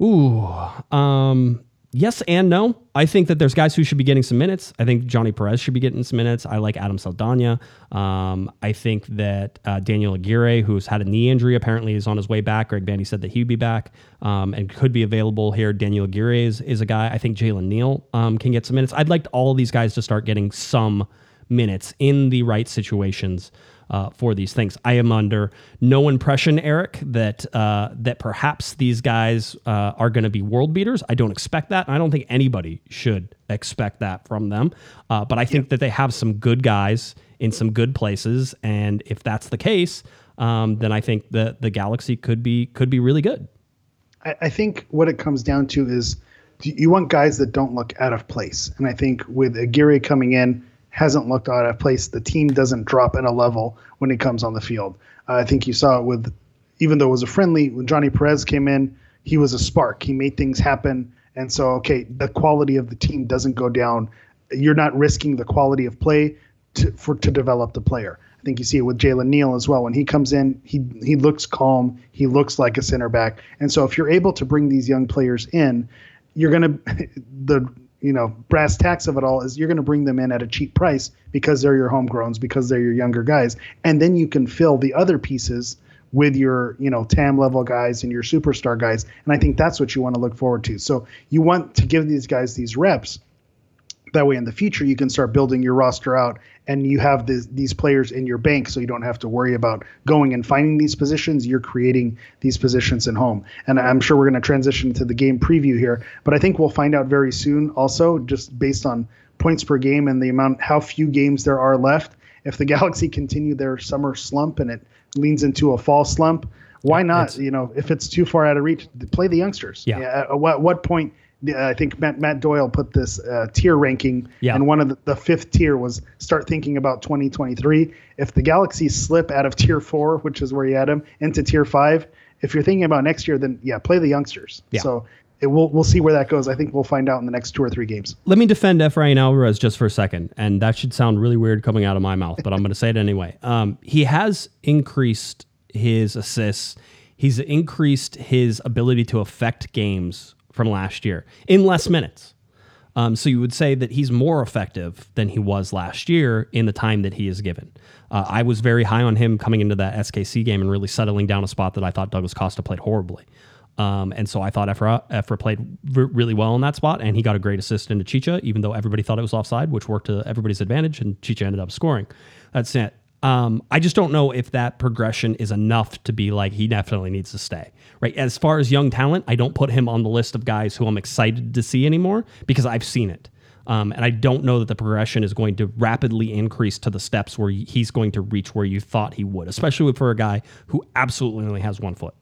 [SPEAKER 3] Ooh. Um, yes and no. I think that there's guys who should be getting some minutes. I think Johnny Perez should be getting some minutes. I like Adam Saldana. Um, I think that uh, Daniel Aguirre, who's had a knee injury, apparently is on his way back. Greg Vanney said that he'd be back um, and could be available here. Daniel Aguirre is, is a guy. I think Jalen Neal um, can get some minutes. I'd like all these guys to start getting some minutes in the right situations uh, for these things. I am under no impression, Eric, that uh, that perhaps these guys uh, are going to be world beaters. I don't expect that. I don't think anybody should expect that from them. Uh, but I think that they have some good guys in some good places, and if that's the case, um, then I think that the Galaxy could be could be really good.
[SPEAKER 4] I, I think what it comes down to is you want guys that don't look out of place. And I think with Aguirre coming in, hasn't looked out of place. The team doesn't drop in a level when he comes on the field. Uh, I think you saw it with, even though it was a friendly, when Johnny Perez came in, he was a spark. He made things happen. And so, okay, the quality of the team doesn't go down. You're not risking the quality of play to, for to develop the player. I think you see it with Jalen Neal as well. When he comes in, he he looks calm. He looks like a center back. And so, if you're able to bring these young players in, you're gonna [laughs] the you know brass tacks of it all is you're going to bring them in at a cheap price because they're your homegrowns because they're your younger guys. And then you can fill the other pieces with your you know tam level guys and your superstar guys. And i think that's what you want to look forward to. So you want to give these guys these reps that way in the future you can start building your roster out and you have this, these players in your bank so you don't have to worry about going and finding these positions. You're creating these positions in home. And i'm sure we're going to transition to the game preview here but i think we'll find out very soon also just based on points per game and the amount how few games there are left. If the [laughs] galaxy continue their summer slump and it leans into a fall slump why not? you know if it's too far out of reach play the youngsters.
[SPEAKER 3] Yeah.
[SPEAKER 4] at what, what point I think Matt, Matt Doyle put this uh, tier ranking,
[SPEAKER 3] Yeah.
[SPEAKER 4] and one of the, the fifth tier was start thinking about 2023. If the Galaxy slip out of tier four, which is where you had them, into tier five, if you're thinking about next year, then yeah, play the youngsters.
[SPEAKER 3] Yeah.
[SPEAKER 4] So it will we'll see where that goes. I think we'll find out in the next two or three games.
[SPEAKER 3] Let me defend Efrain Alvarez just for a second, and that should sound really weird coming out of my mouth, but I'm going to say it anyway. Um, he has increased his assists. He's increased his ability to affect games from last year in less minutes. Um, so you would say that he's more effective than he was last year in the time that he is given. Uh, I was very high on him coming into that SKC game and really settling down a spot that I thought Douglas Costa played horribly. Um, and so I thought Efra, Efra played r- really well in that spot, and he got a great assist into Chicha, even though everybody thought it was offside, which worked to everybody's advantage, and Chicha ended up scoring. That's it. Um, I just don't know if that progression is enough to be like he definitely needs to stay. Right. As far as young talent, I don't put him on the list of guys who I'm excited to see anymore because I've seen it. Um, and I don't know that the progression is going to rapidly increase to the steps where he's going to reach where you thought he would, especially for a guy who absolutely only has one foot.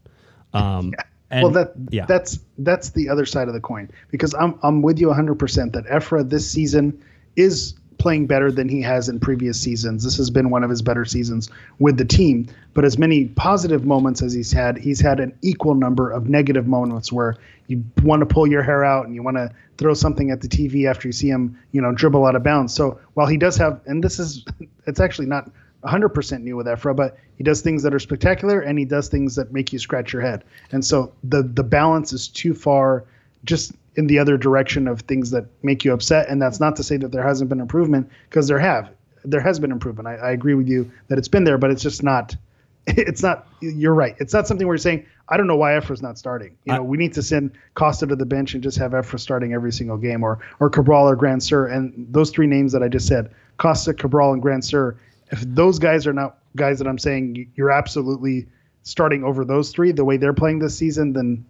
[SPEAKER 3] Um, and-
[SPEAKER 4] well, that
[SPEAKER 3] yeah.
[SPEAKER 4] that's that's the other side of the coin because I'm I'm with you 100% that Efra this season is playing better than he has in previous seasons. This has been one of his better seasons with the team. But as many positive moments as he's had, he's had an equal number of negative moments where you want to pull your hair out and you want to throw something at the TV after you see him, you know, dribble out of bounds. So while he does have, and this is, [laughs] it's actually not 100% new with Efra, but he does things that are spectacular and he does things that make you scratch your head. And so the the balance is too far just in the other direction of things that make you upset. And that's not to say that there hasn't been improvement because there have. There has been improvement. I, I agree with you that it's been there, but it's just not. [laughs] It's not. You're right. It's not something where you're saying I don't know why Efra's not starting. You know, we need to send Costa to the bench and just have Efra starting every single game, or or Cabral or Grandsir and those three names that I just said, Costa, Cabral, and Grandsir If those guys are not guys that I'm saying you're absolutely starting over those three the way they're playing this season, then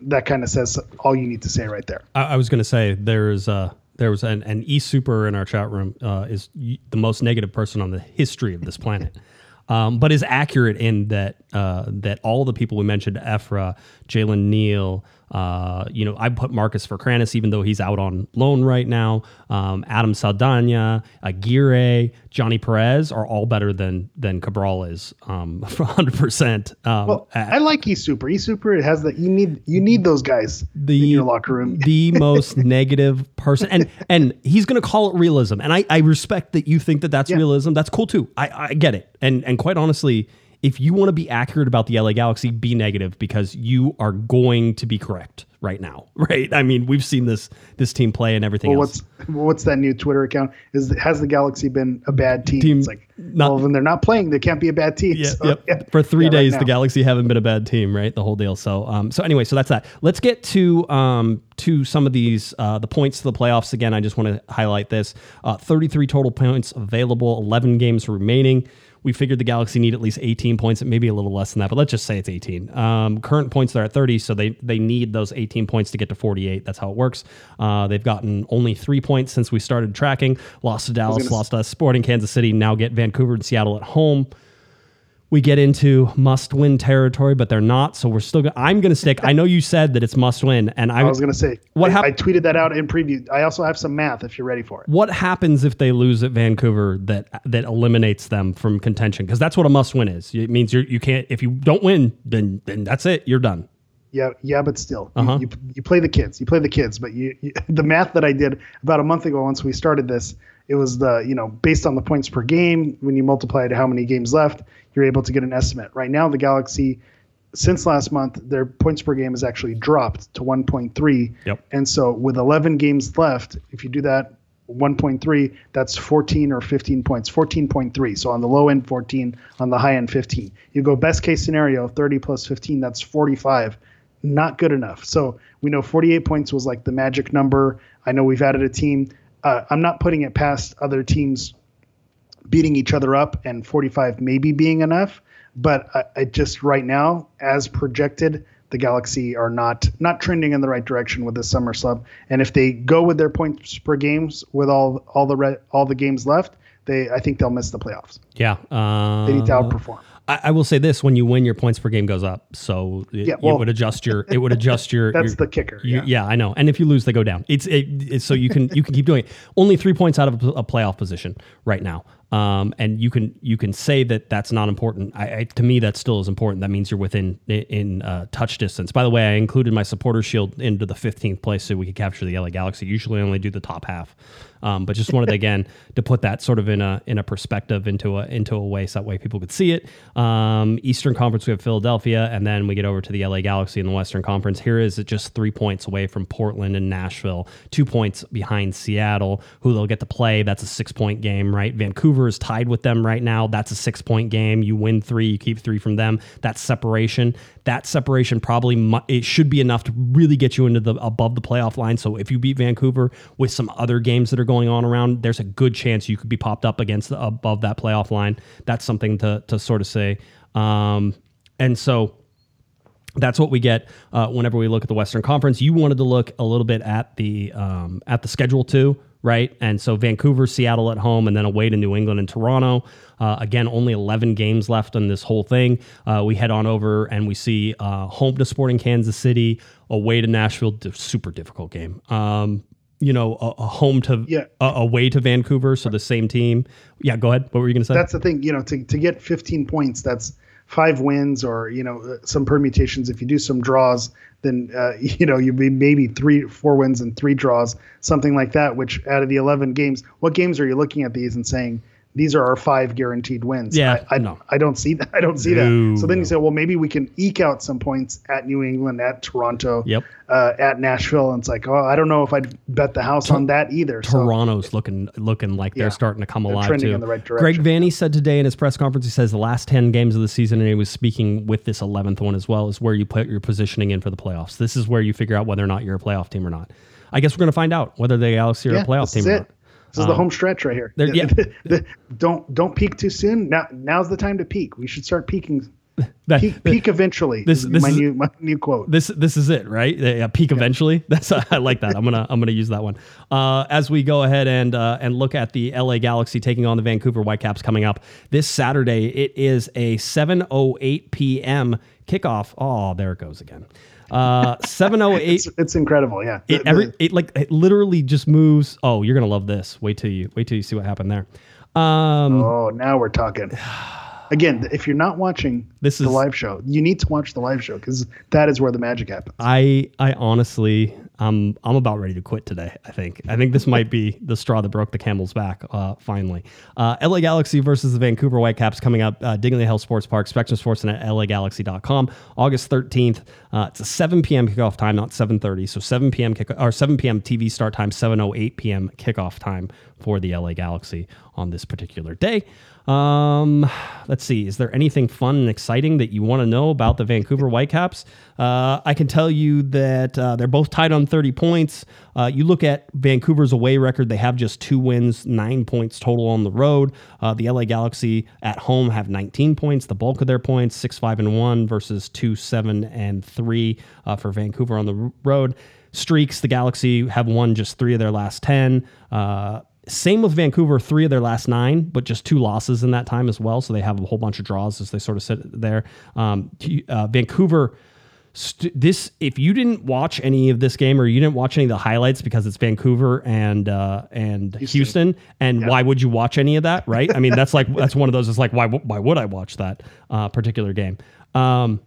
[SPEAKER 4] that kind of says all you need to say right there.
[SPEAKER 3] I, I was going to say there's uh, There was an, an E Super in our chat room uh, is the most negative person on the history of this planet, [laughs] um, but is accurate in that uh, that all the people we mentioned, Efra, Jalen Neal, uh, you know, I put Marcus Ferkranus, even though he's out on loan right now. Um, Adam Saldana, Aguirre, Johnny Perez are all better than than Cabral is, um, [laughs] for 100. percent um,
[SPEAKER 4] Well, I like Super. Super it has that you need you need those guys
[SPEAKER 3] the
[SPEAKER 4] in your locker room. [laughs]
[SPEAKER 3] the most negative person, and [laughs] and he's going to call it realism, and I I respect that you think that that's
[SPEAKER 4] Yeah.
[SPEAKER 3] realism. That's cool too. I I get it, and and quite honestly. If you want to be accurate about the LA Galaxy, be negative because you are going to be correct right now, [laughs] right? I mean, we've seen this this team play and everything
[SPEAKER 4] Well,
[SPEAKER 3] else.
[SPEAKER 4] what's what's that new Twitter account? Is has the Galaxy been a bad team?
[SPEAKER 3] Team-
[SPEAKER 4] it's like,
[SPEAKER 3] not-
[SPEAKER 4] well, when they're not playing, they can't be a bad team.
[SPEAKER 3] Yeah,
[SPEAKER 4] So,
[SPEAKER 3] yep.
[SPEAKER 4] yeah.
[SPEAKER 3] For three
[SPEAKER 4] Yeah,
[SPEAKER 3] days,
[SPEAKER 4] now.
[SPEAKER 3] the Galaxy haven't been a bad team, right? The whole deal. So, um, so anyway, so that's that. Let's get to um, to some of these uh, the points to the playoffs again. I just want to highlight this: uh, 33 total points available, 11 games remaining. We figured the Galaxy need at least 18 points, maybe a little less than that, but let's just say it's 18. Um, current points they're at 30, so they they need those 18 points to get to 48. That's how it works. Uh, they've gotten only three points since we started tracking. Lost to Dallas, lost to Sporting Kansas City. Now get Vancouver and Seattle at home we get into must win territory, but they're not. So we're still. Go- I'm going to stick. I know you said that it's must win, and I,
[SPEAKER 4] I was gonna say
[SPEAKER 3] What
[SPEAKER 4] I,
[SPEAKER 3] hap-
[SPEAKER 4] I tweeted that out in preview. I also have some math if you're ready for it.
[SPEAKER 3] What happens if they lose at Vancouver that that eliminates them from contention? Because that's what a must win is. It means you you can't. If you don't win, then then that's it. You're done.
[SPEAKER 4] Yeah, yeah, but still, you-
[SPEAKER 3] Uh-huh.
[SPEAKER 4] you, you play the kids. You play the kids, but you, you [laughs] the math that I did about a month ago once we started this, it was the you know based on the points per game when you multiply it how many games left, you're able to get an estimate. Right now, the Galaxy, since last month, their points per game has actually dropped to 1.3.
[SPEAKER 3] Yep.
[SPEAKER 4] And so with 11 games left, if you do that 1.3, that's 14 or 15 points. 14.3. So on the low end, 14. On the high end, 15. You go best case scenario, 30 plus 15, that's 45. Not good enough. So we know 48 points was like the magic number. I know we've added a team. Uh, I'm not putting it past other teams beating each other up and 45 maybe being enough. But I, I just right now, as projected, the Galaxy are not not trending in the right direction with this summer sub. And if they go with their points per games with all all the re, all the games left, they I think they'll miss the playoffs.
[SPEAKER 3] Yeah. Uh,
[SPEAKER 4] They need to outperform.
[SPEAKER 3] I, I will say this: when you win, your points per game goes up, so it,
[SPEAKER 4] Yeah,
[SPEAKER 3] it would adjust your. It would [laughs] adjust your.
[SPEAKER 4] That's
[SPEAKER 3] your-
[SPEAKER 4] the kicker,
[SPEAKER 3] you-
[SPEAKER 4] yeah.
[SPEAKER 3] yeah, I know. And if you lose, they go down. It's, it, it's so you can you can keep doing it. Only three points out of a, a playoff position right now, um, and you can you can say that that's not important. I, I to me that still is important. That means you're within in, in uh, touch distance. By the way, I included my supporter shield into the 15th place so we could capture the LA Galaxy. Usually, I only do the top half. Um, but just wanted [laughs] again to put that sort of in a in a perspective into a into a way so that way people could see it. Um, Eastern Conference we have Philadelphia, and then we get over to the LA Galaxy in the Western Conference. Here is it just three points away from Portland and Nashville, two points behind Seattle, who they'll get to play. That's a six point game, right? Vancouver is tied with them right now. That's a six point game. You win three, you keep three from them. That's separation. That separation probably mu- it should be enough to really get you into the above the playoff line. So if you beat Vancouver with some other games that are going on around, there's a good chance you could be popped up against the, above that playoff line. That's something to to sort of say. Um, and so that's what we get uh, whenever we look at the Western Conference. You wanted to look a little bit at the um, at the schedule too, right? And so Vancouver, Seattle at home, and then away to New England and Toronto. Uh, again, only 11 games left on this whole thing. Uh, we head on over and we see uh, home to Sporting Kansas City, away to Nashville. Super difficult game. Um, you know, a, a home to
[SPEAKER 4] Yeah.
[SPEAKER 3] a, away to Vancouver, so the same team. Yeah, go ahead. What were you going to say?
[SPEAKER 4] That's the thing, you know, to, to get 15 points, that's five wins or, you know, uh, some permutations. If you do some draws, then, uh, [laughs] you know, you'd be maybe three, four wins and three draws, something like that, which out of the 11 games, what games are you looking at these and saying, these are our five guaranteed wins.
[SPEAKER 3] Yeah,
[SPEAKER 4] I, I,
[SPEAKER 3] no.
[SPEAKER 4] I don't see that. I don't see
[SPEAKER 3] No,
[SPEAKER 4] that. So then
[SPEAKER 3] no.
[SPEAKER 4] you say, well, maybe we can eke out some points at New England, at Toronto,
[SPEAKER 3] Yep.
[SPEAKER 4] uh, at Nashville. And it's like, oh, I don't know if I'd bet the house on that either. So
[SPEAKER 3] Toronto's looking looking like
[SPEAKER 4] Yeah.
[SPEAKER 3] they're starting to come
[SPEAKER 4] They're
[SPEAKER 3] alive
[SPEAKER 4] trending
[SPEAKER 3] too.
[SPEAKER 4] in the right direction.
[SPEAKER 3] Greg
[SPEAKER 4] direction.
[SPEAKER 3] Vanney said today in his press conference, he says the last ten games of the season, and he was speaking with this eleventh one as well, is where you put your positioning in for the playoffs. This is where you figure out whether or not you're a playoff team or not. I guess we're going to find out whether the Galaxy are
[SPEAKER 4] yeah,
[SPEAKER 3] a playoff team
[SPEAKER 4] is
[SPEAKER 3] or
[SPEAKER 4] it.
[SPEAKER 3] not.
[SPEAKER 4] This is the home stretch right here.
[SPEAKER 3] there- yeah. [laughs]
[SPEAKER 4] Don't don't peak too soon. Now now's the time to peak. We should start peaking [laughs]
[SPEAKER 3] That-
[SPEAKER 4] Peak, peak eventually.
[SPEAKER 3] This-
[SPEAKER 4] is
[SPEAKER 3] this
[SPEAKER 4] my
[SPEAKER 3] is-
[SPEAKER 4] new my new quote.
[SPEAKER 3] this this is it, right? Yeah, peak eventually. [laughs] That's I like that. I'm gonna I'm gonna use that one. Uh, as we go ahead and uh, and look at the LA Galaxy taking on the Vancouver Whitecaps coming up this Saturday. It is a 7:08 p.m. kickoff. Oh, there it goes again. Uh, 7:08. [laughs]
[SPEAKER 4] it's, it's incredible. Yeah.
[SPEAKER 3] it, every it like it literally just moves. Oh, you're gonna love this. Wait till you wait till you see what happened there. Um,
[SPEAKER 4] oh, now we're talking. [sighs] Again, if you're not watching
[SPEAKER 3] This is
[SPEAKER 4] the
[SPEAKER 3] is-
[SPEAKER 4] live show, you need to watch the live show because that is where the magic happens.
[SPEAKER 3] I I honestly I'm I'm about ready to quit today. I think I think this might be the straw that broke the camel's back. Uh, finally, uh, LA Galaxy versus the Vancouver Whitecaps coming up. Uh, Dignity Health Sports Park, Spectrum Sports, and at LAGalaxy.com, August 13th. Uh, it's a 7 p.m. kickoff time, not 7:30. So 7 p.m. kick or 7 p.m. TV start time, 7:08 p.m. kickoff time for the LA Galaxy on this particular day. Um, let's see. Is there anything fun and exciting that you want to know about the Vancouver Whitecaps? Uh, I can tell you that uh, they're both tied on 30 points. Uh, you look at Vancouver's away record; they have just two wins, nine points total on the road. Uh, the LA Galaxy at home have 19 points, the bulk of their points, six five and one versus two seven and three uh, for Vancouver on the road. Streaks: the Galaxy have won just three of their last 10. Same with Vancouver, three of their last nine, but just two losses in that time as well. So they have a whole bunch of draws as they sort of sit there. Um, uh, Vancouver, st- this if you didn't watch any of this game or you didn't watch any of the highlights because it's Vancouver and uh, and Houston, and why would you watch any of that? Right? I mean, that's like that's one of those. It's like why why would I watch that uh, particular game? Um,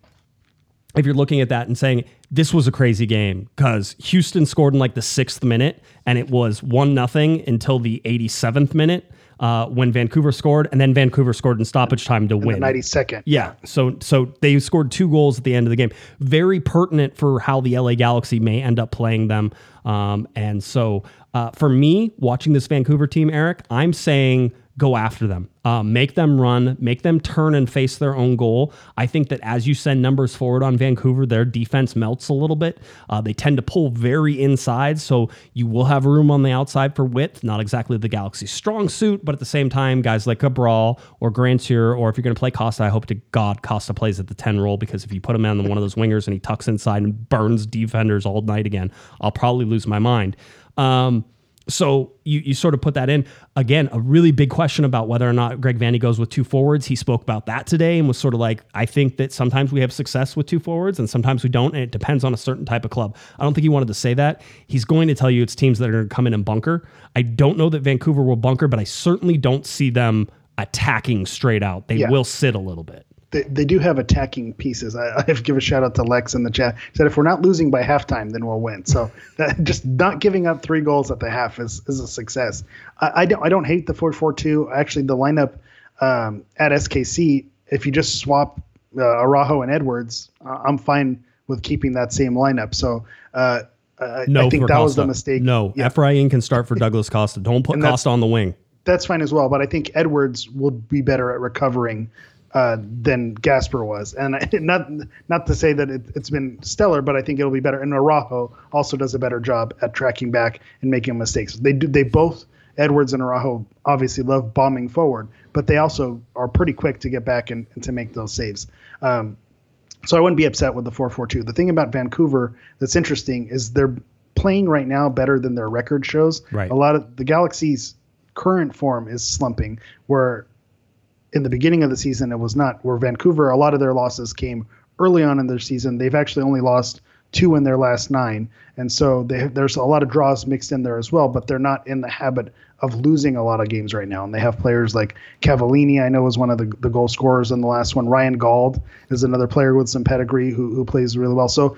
[SPEAKER 3] if you're looking at that and saying this was a crazy game because Houston scored in like the sixth minute and it was one nothing until the 87th minute uh, when Vancouver scored, and then Vancouver scored in stoppage time to
[SPEAKER 4] The
[SPEAKER 3] win.
[SPEAKER 4] 92nd.
[SPEAKER 3] Yeah. So so they scored two goals at the end of the game. Very pertinent for how the LA Galaxy may end up playing them. Um, and so uh, for me, watching this Vancouver team, Eric, I'm saying go after them. Uh, make them run, make them turn and face their own goal. I think that as you send numbers forward on Vancouver, their defense melts a little bit. Uh, they tend to pull very inside, so you will have room on the outside for width. Not exactly the Galaxy's strong suit, but at the same time, guys like Cabral or Grandsir, or if you're going to play Costa, I hope to God Costa plays at the 10 role because if you put him on one of those wingers and he tucks inside and burns defenders all night again, I'll probably lose my mind. Um, so you, you sort of put that in. Again a really big question about whether or not greg Vanney goes with two forwards. He spoke about that today and was sort of like i think that sometimes we have success with two forwards and sometimes we don't and it depends on a certain type of club. I don't think he wanted to say that. He's going to tell you it's teams that are going to come in and bunker. I don't know that vancouver will bunker but i certainly don't see them attacking straight out. They
[SPEAKER 4] Yeah.
[SPEAKER 3] will sit a little bit
[SPEAKER 4] They, they do have attacking pieces. I, I have to give a shout out to Lex in the chat. He said if we're not losing by halftime, then we'll win. So [laughs] that, just not giving up three goals at the half is, is a success. I, I don't I don't hate the four four two. Actually, the lineup um, at SKC, if you just swap uh, Araujo and Edwards, uh, I'm fine with keeping that same lineup. So uh, uh,
[SPEAKER 3] no
[SPEAKER 4] I think that was
[SPEAKER 3] Costa.
[SPEAKER 4] the mistake.
[SPEAKER 3] no
[SPEAKER 4] Yeah.
[SPEAKER 3] Efrain can start for douglas costa don't put costa on the wing
[SPEAKER 4] that's fine as well. But I think Edwards will be better at recovering uh, than Gasper was, and [laughs] not not to say that it, it's been stellar, but I think it'll be better. And Araujo also does a better job at tracking back and making mistakes. They do. They both Edwards and Araujo obviously love bombing forward, but they also are pretty quick to get back and, and to make those saves. Um, so I wouldn't be upset with the 4-4-2. The thing about Vancouver that's interesting is they're playing right now better than their record shows.
[SPEAKER 3] Right.
[SPEAKER 4] A lot of the Galaxy's current form is slumping, where in the beginning of the season it was not. Where Vancouver, a lot of their losses came early on in their season. They've actually only lost two in their last nine, and so they, there's a lot of draws mixed in there as well. But they're not in the habit of losing a lot of games right now. And they have players like Cavallini, I know is one of the, the goal scorers in the last one. Ryan Gauld is another player with some pedigree who, who plays really well. So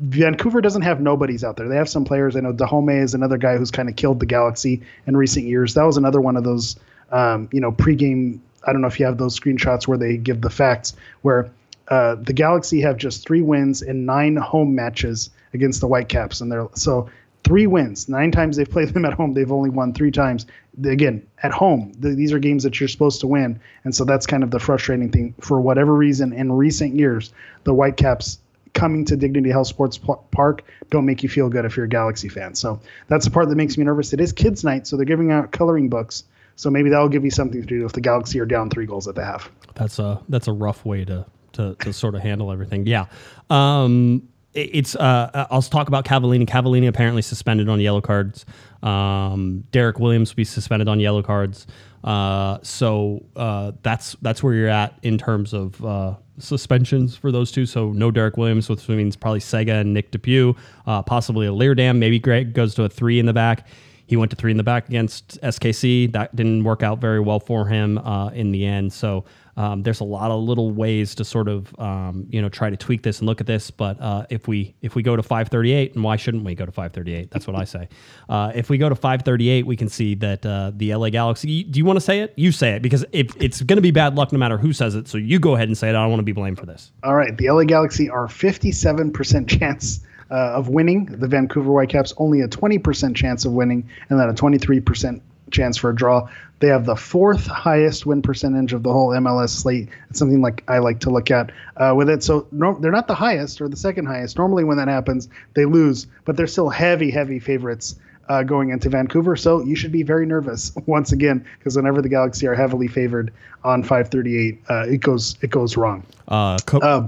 [SPEAKER 4] Vancouver doesn't have nobodies out there. They have some players. I know Dájome is another guy who's kind of killed the Galaxy in recent years. That was another one of those, um, you know, pregame. I don't know if you have those screenshots where they give the facts where uh, the Galaxy have just three wins in nine home matches against the Whitecaps, and they're so three wins. Nine times they've [laughs] played them at home. They've only won three times. Again, at home, th- these are games that you're supposed to win, and so that's kind of the frustrating thing. For whatever reason, in recent years, the Whitecaps coming to Dignity Health Sports Park don't make you feel good if you're a Galaxy fan. So that's the part that makes me nervous. It is kids' night, so they're giving out coloring books. So maybe that'll give you something to do if the Galaxy are down three goals at the half.
[SPEAKER 3] That's a that's a rough way to to, to sort of handle everything. Yeah. Um, it's uh, I'll talk about Cavallini. Cavallini apparently suspended on yellow cards. Um, Derek Williams will be suspended on yellow cards. Uh, so uh, that's that's where you're at in terms of uh, suspensions for those two. So no Derek Williams, which means probably Sega and Nick DePuy, uh, possibly a Leerdam. Maybe Greg goes to a three in the back. He went to three in the back against SKC. That didn't work out very well for him uh, in the end. So um, there's a lot of little ways to sort of um, you know try to tweak this and look at this. But uh, if we if we go to 538, and why shouldn't we go to 538? That's what I say. [laughs] Uh, if we go to 538, we can see that uh, the LA Galaxy. Do you want to say it? You say it because if it's going to be bad luck no matter who says it. So you go ahead and say it. I don't want to be blamed for this.
[SPEAKER 4] All right, the LA Galaxy are 57% chance uh, of winning. The Vancouver Whitecaps only a 20% chance of winning, and then a 23% chance for a draw. They have the fourth highest win percentage of the whole MLS slate. It's something like I like to look at uh, with it. So no, they're not the highest or the second highest. Normally, when that happens, they lose, but they're still heavy, heavy favorites uh, going into Vancouver. So you should be very nervous [laughs] once again because whenever the Galaxy are heavily favored on 538, uh, it goes it goes wrong.
[SPEAKER 3] Uh, co-
[SPEAKER 4] Uh,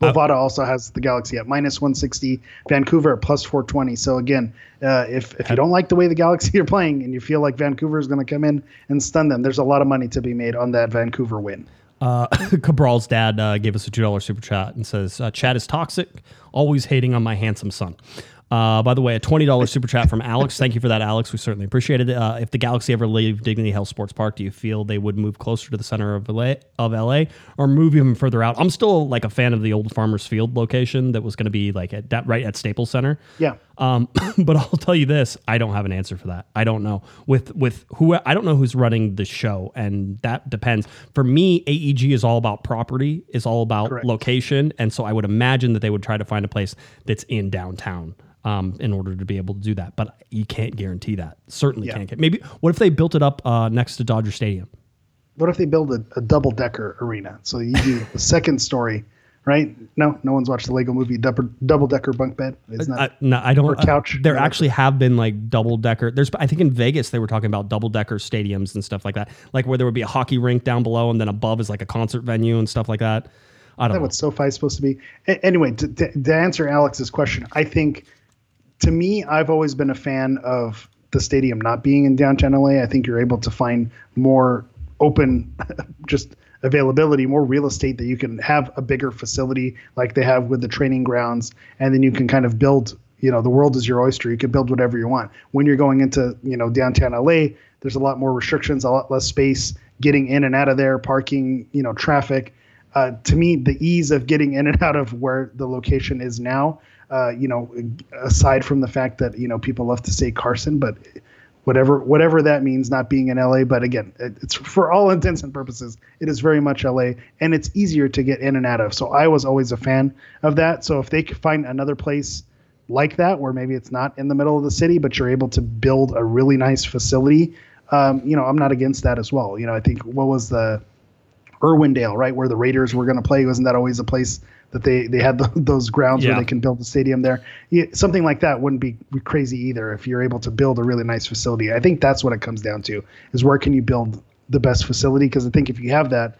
[SPEAKER 4] Bovada also has the Galaxy at minus 160, Vancouver at plus 420. So again, uh, if if you don't like the way the Galaxy [laughs] are playing and you feel like Vancouver is going to come in and stun them, there's a lot of money to be made on that Vancouver win.
[SPEAKER 3] Uh, [laughs] Cabral's dad uh, gave us a two dollar super chat and says, uh, "Chad is toxic, always hating on my handsome son." Uh, by the way, a twenty dollars super chat from Alex. Thank you for that, Alex. We certainly appreciate it. Uh, if the Galaxy ever leave Dignity Health Sports Park, do you feel they would move closer to the center of LA, of LA or move even further out? I'm still like a fan of the old Farmers Field location that was going to be like at that right at Staples Center.
[SPEAKER 4] Yeah.
[SPEAKER 3] Um, [laughs] but I'll tell you this: I don't have an answer for that. I don't know with with who I don't know who's running the show, and that depends. For me, AEG is all about property, is all about
[SPEAKER 4] Correct.
[SPEAKER 3] location, and so I would imagine that they would try to find a place that's in downtown. Um, in order to be able to do that, but you can't guarantee that. Certainly
[SPEAKER 4] Yeah.
[SPEAKER 3] can't. Get, maybe what if they built it up uh, next to Dodger Stadium?
[SPEAKER 4] What if they build a, a double decker arena? So you do the second story, right? No, no one's watched the Lego movie double double decker bunk bed. It's not.
[SPEAKER 3] I, no, I don't.
[SPEAKER 4] Or couch.
[SPEAKER 3] uh, there actually have been like double decker. There's, I think in Vegas they were talking about double decker stadiums and stuff like that, like where there would be a hockey rink down below and then above is like a concert venue and stuff like that. I don't
[SPEAKER 4] that
[SPEAKER 3] know.
[SPEAKER 4] what SoFi is supposed to be. A- anyway, to, to, to answer Alex's question, I think to me, I've always been a fan of the stadium not being in downtown LA. I think you're able to find more open, [laughs] just availability, more real estate that you can have a bigger facility like they have with the training grounds, and then you can kind of build. You know, the world is your oyster. You can build whatever you want. When you're going into you know downtown LA, there's a lot more restrictions, a lot less space getting in and out of there, parking, you know, traffic uh, to me, the ease of getting in and [laughs] out of where the location is now, uh, you know, aside from the fact that you know people love to say Carson, but whatever whatever that means, not being in LA. But again, it, it's for all intents and purposes, it is very much LA, and it's easier to get in and out of. So I was always a fan of that. So if they could find another place like that, where maybe it's not in the middle of the city, but you're able to build a really nice facility, um, you know, I'm not against that as well. You know, I think what was the Irwindale, right, where the Raiders were going to play. Wasn't that always a place that they they had [laughs] the, those grounds
[SPEAKER 3] Yeah.
[SPEAKER 4] where they can build a stadium there? Yeah, something like that wouldn't be crazy either if you're able to build a really nice facility. I think that's what it comes down to: is where can you build the best facility? Because I think if you have that,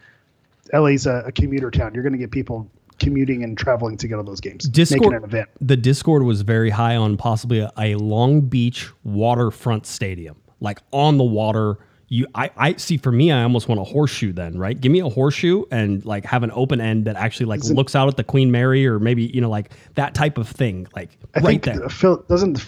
[SPEAKER 4] LA's a, a commuter town. You're going to get people commuting and traveling to go to those games,
[SPEAKER 3] Discord,
[SPEAKER 4] an event.
[SPEAKER 3] the Discord was very high on possibly a, a Long Beach waterfront stadium, like on the water. You, I, I see. For me, I almost want a horseshoe. Then, right? Give me a horseshoe and like have an open end that actually like
[SPEAKER 4] it-
[SPEAKER 3] looks out at the Queen Mary or maybe you know like that type of thing. Like
[SPEAKER 4] I
[SPEAKER 3] right
[SPEAKER 4] think
[SPEAKER 3] there.
[SPEAKER 4] Phil, doesn't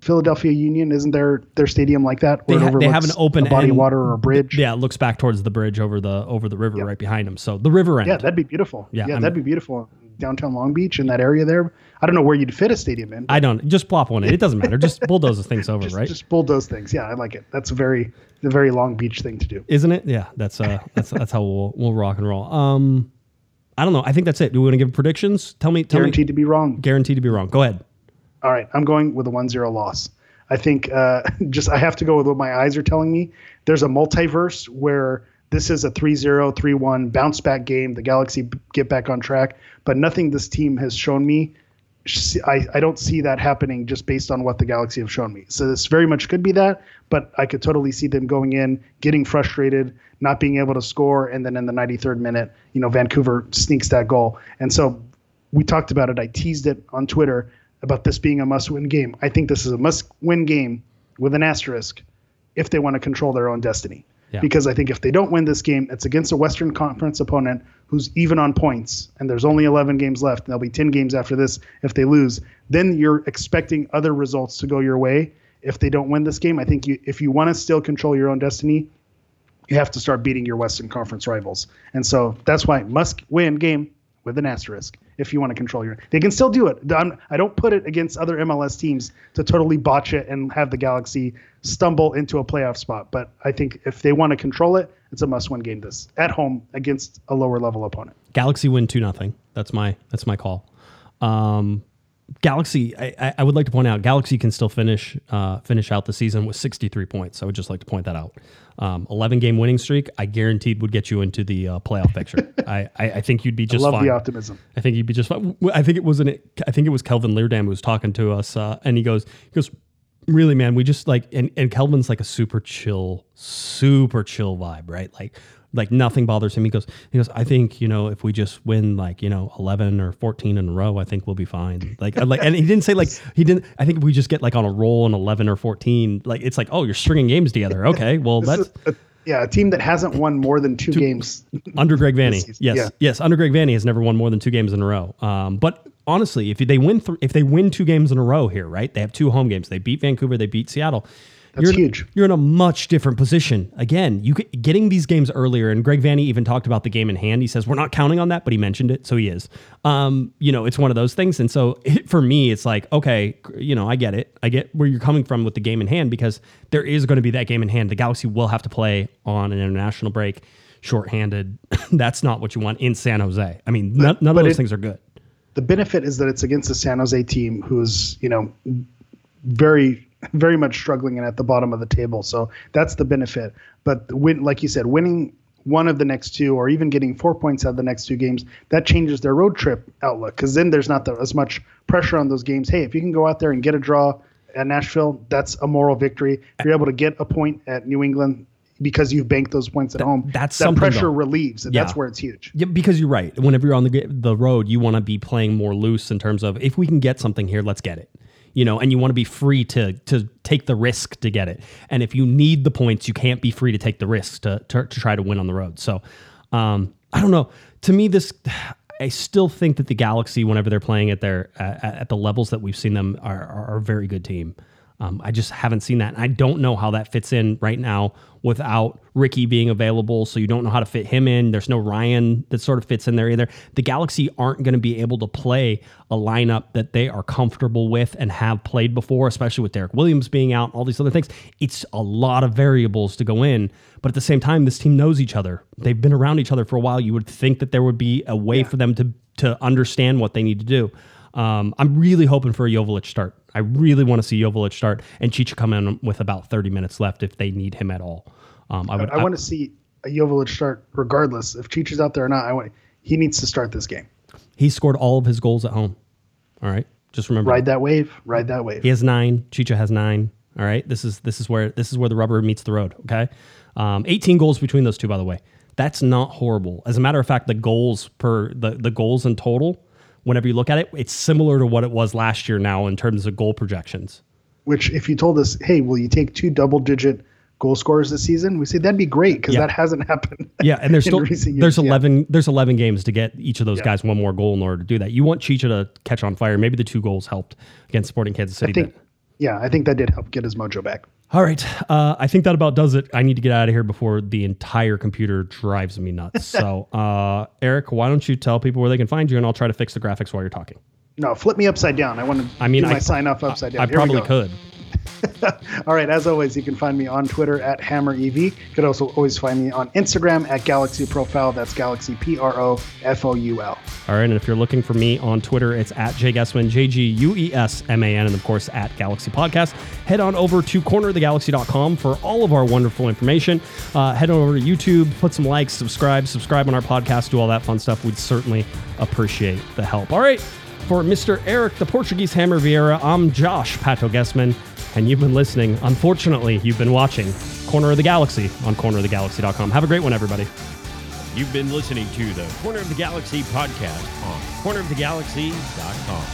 [SPEAKER 4] Philadelphia Union isn't their their stadium like that?
[SPEAKER 3] They,
[SPEAKER 4] Where it
[SPEAKER 3] ha- they have an open
[SPEAKER 4] body
[SPEAKER 3] end,
[SPEAKER 4] of water or a bridge.
[SPEAKER 3] Yeah, it looks back towards the bridge over the over the river right behind them. So the river end.
[SPEAKER 4] Yeah, that'd be beautiful.
[SPEAKER 3] Yeah,
[SPEAKER 4] Yeah, that'd be beautiful. Downtown Long Beach in that area there. I don't know where you'd fit a stadium in.
[SPEAKER 3] I don't just plop one in. It doesn't matter. Just [laughs] bulldoze things over,
[SPEAKER 4] just,
[SPEAKER 3] right?
[SPEAKER 4] just bulldoze things. Yeah, I like it. That's very the very Long Beach thing to do.
[SPEAKER 3] Isn't it? Yeah, that's uh that's that's how we'll we'll rock and roll. Um, I don't know. I think that's it. Do we want to give predictions? Tell me. Tell
[SPEAKER 4] Guaranteed
[SPEAKER 3] me.
[SPEAKER 4] to be wrong.
[SPEAKER 3] Guaranteed to be wrong. Go ahead.
[SPEAKER 4] All right, I'm going with a 1-0 loss. I think uh, [laughs] just I have to go with what my eyes are telling me. There's a multiverse where this is a 3-0, 3-1 bounce back game. The Galaxy get back on track, but nothing this team has shown me I, I don't see that happening just based on what the Galaxy have shown me. So this very much could be that, but I could totally see them going in, getting frustrated, not being able to score, and then in the 93rd minute, you know, Vancouver sneaks that goal. And so we talked about it. I teased it on Twitter about this being a must-win game. I think this is a must-win game with an asterisk if they want to control their own destiny.
[SPEAKER 3] Yeah.
[SPEAKER 4] Because I think if they don't win this game, it's against a Western Conference opponent who's even on points, and there's only 11 games left. And there'll be 10 games after this if they lose. Then you're expecting other results to go your way if they don't win this game. I think you, if you want to still control your own destiny, you have to start beating your Western Conference rivals. And so that's why must win game with an asterisk if you want to control your. They can still do it. I'm, I don't put it against other MLS teams to totally botch it and have the Galaxy stumble into a playoff spot. But I think if they want to control it, it's a must-win game. This at home against a lower level opponent.
[SPEAKER 3] Galaxy win two nothing. That's my that's my call. Um, Galaxy, I, I- would like to point out, Galaxy can still finish uh, finish out the season with 63 points. I would just like to point that out. Um, 11 game winning streak, I guaranteed would get you into the uh, playoff picture. [laughs] I, I, I think you'd be just I
[SPEAKER 4] Love
[SPEAKER 3] fine.
[SPEAKER 4] the optimism.
[SPEAKER 3] I think you'd be just fine. I think it wasn't. I think it was Kelvin Leerdam who was talking to us, uh, and he goes, he goes, really, man, we just like, and and Kelvin's like a super chill, super chill vibe, right? Like, like nothing bothers him. He goes, he goes, I think you know if we just win like you know eleven or fourteen in a row, I think we'll be fine. Like, like, and he didn't say like he didn't. I think if we just get like on a roll in eleven or fourteen, like it's like oh you're stringing games together. Okay, well that's
[SPEAKER 4] a, yeah, a team that hasn't won more than two, games.
[SPEAKER 3] under Greg
[SPEAKER 4] Vanney.
[SPEAKER 3] Yes,
[SPEAKER 4] Yeah.
[SPEAKER 3] yes, under Greg Vanney has never won more than two games in a row. Um, but honestly, if they win, th- if they win two games in a row here, right? They have two home games. They beat Vancouver. They beat Seattle.
[SPEAKER 4] That's
[SPEAKER 3] you're in-
[SPEAKER 4] huge.
[SPEAKER 3] you're in a much different position. Again, you getting these games earlier, and Greg Vanney even talked about the game in hand. He says we're not counting on that, but he mentioned it, so he is. Um, you know, it's one of those things, and so [laughs] it, for me, it's like okay, you know, I get it. I get where you're coming from with the game in hand because there is going to be that game in hand. The Galaxy will have to play on an international break, shorthanded. [laughs] That's not what you want in San Jose. I mean, none, none of those
[SPEAKER 4] it-
[SPEAKER 3] things are good.
[SPEAKER 4] The benefit is that it's against the San Jose team who's you know very very much struggling and at the bottom of the table. So that's the benefit. But the win, like you said, winning one of the next two or even getting four points out of the next two games that changes their road trip outlook because then there's not the, as much pressure on those games. Hey, if you can go out there and get a draw at Nashville, that's a moral victory. If you're able to get a point at New England. Because you've banked those points at home,
[SPEAKER 3] that's
[SPEAKER 4] that pressure
[SPEAKER 3] though.
[SPEAKER 4] relieves, and
[SPEAKER 3] Yeah.
[SPEAKER 4] that's where it's huge.
[SPEAKER 3] Yeah, because you're right. Whenever you're on the the road, you want to be playing more loose in terms of if we can get something here, let's get it. You know, and you want to be free to to take the risk to get it. And if you need the points, you can't be free to take the risk to to, to try to win on the road. So, um, I don't know. To me, this I still think that the Galaxy, whenever they're playing at their at, at the levels that we've seen them, are, are, are a very good team. Um, I just haven't seen that. And I don't know how that fits in right now without Riqui being available. So you don't know how to fit him in. There's no Ryan that sort of fits in there either. The Galaxy aren't going to be able to play a lineup that they are comfortable with and have played before, especially with Derek Williams being out, all these other things. It's a lot of variables to go in. But at the same time, this team knows each other. They've been around each other for a while. You would think that there would be a way for them to to understand what they need to do. Um, I'm really hoping for a Joveljic start. I really want to see Joveljic start and Chicha come in with about 30 minutes left if they need him at all. Um, I would.
[SPEAKER 4] I, want to see a Joveljic start regardless if Chicha's out there or not. I want he needs to start this game.
[SPEAKER 3] he scored all of his goals at home. All right, just remember.
[SPEAKER 4] Ride that wave. Ride that wave.
[SPEAKER 3] He has nine. Chicha has nine. All right. This is this is where this is where the rubber meets the road. Okay. Um, 18 goals between those two, by the way. That's not horrible. As a matter of fact, the goals per the the goals in total, whenever you look at it, it's similar to what it was last year now in terms of goal projections.
[SPEAKER 4] Which, if you told us, hey, will you take two double-digit goal scorers this season? We say that'd be great because
[SPEAKER 3] Yeah.
[SPEAKER 4] that hasn't happened. [laughs]
[SPEAKER 3] Yeah, and there's still
[SPEAKER 4] recent years.
[SPEAKER 3] there's
[SPEAKER 4] Yeah.
[SPEAKER 3] 11 there's 11 games to get each of those
[SPEAKER 4] Yeah.
[SPEAKER 3] guys one more goal in order to do that. You want Chicha to catch on fire. Maybe the two goals helped against Sporting Kansas City.
[SPEAKER 4] I think. Yeah, I think that did help get his mojo back.
[SPEAKER 3] All right. Uh, I think that about does it. I need to get out of here before the entire computer drives me nuts. [laughs] so, uh, Eric, why don't you tell people where they can find you, and I'll try to fix the graphics while you're talking.
[SPEAKER 4] No, flip me upside down. I want to.
[SPEAKER 3] I mean, I-
[SPEAKER 4] sign off upside down.
[SPEAKER 3] I
[SPEAKER 4] we
[SPEAKER 3] probably could. [laughs]
[SPEAKER 4] All right, as always, you can find me on Twitter at HammerEV. You could also always find me on Instagram at Galaxy Profile. That's Galaxy P R O F O U L.
[SPEAKER 3] All right. And if you're looking for me on Twitter, it's at Jay Guessman, J G U E S M A N, and of course at Galaxy Podcast. Head on over to cornerofthegalaxy.com for all of our wonderful information. Uh, head on over to YouTube, put some likes, subscribe, subscribe on our podcast, do all that fun stuff. We'd certainly appreciate the help. All right. For Mr. Eric, the Portuguese Hammer Vieira, I'm Josh Pato Gessman, and you've been listening. Unfortunately, you've been watching Corner of the Galaxy on cornerofthegalaxy.com. Have a great one, everybody.
[SPEAKER 2] You've been listening to the Corner of the Galaxy podcast on cornerofthegalaxy.com.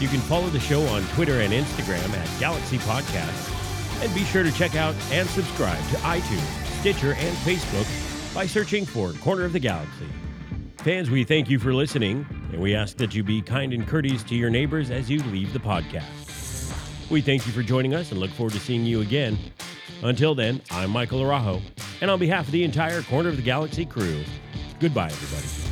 [SPEAKER 2] You can follow the show on Twitter and Instagram at Galaxy Podcast. And be sure to check out and subscribe to iTunes, Stitcher, and Facebook by searching for Corner of the Galaxy. Fans, we thank you for listening, and we ask that you be kind and courteous to your neighbors as you leave the podcast. We thank you for joining us and look forward to seeing you again. Until then, I'm Michael Arajo, and on behalf of the entire Corner of the Galaxy crew, goodbye, everybody.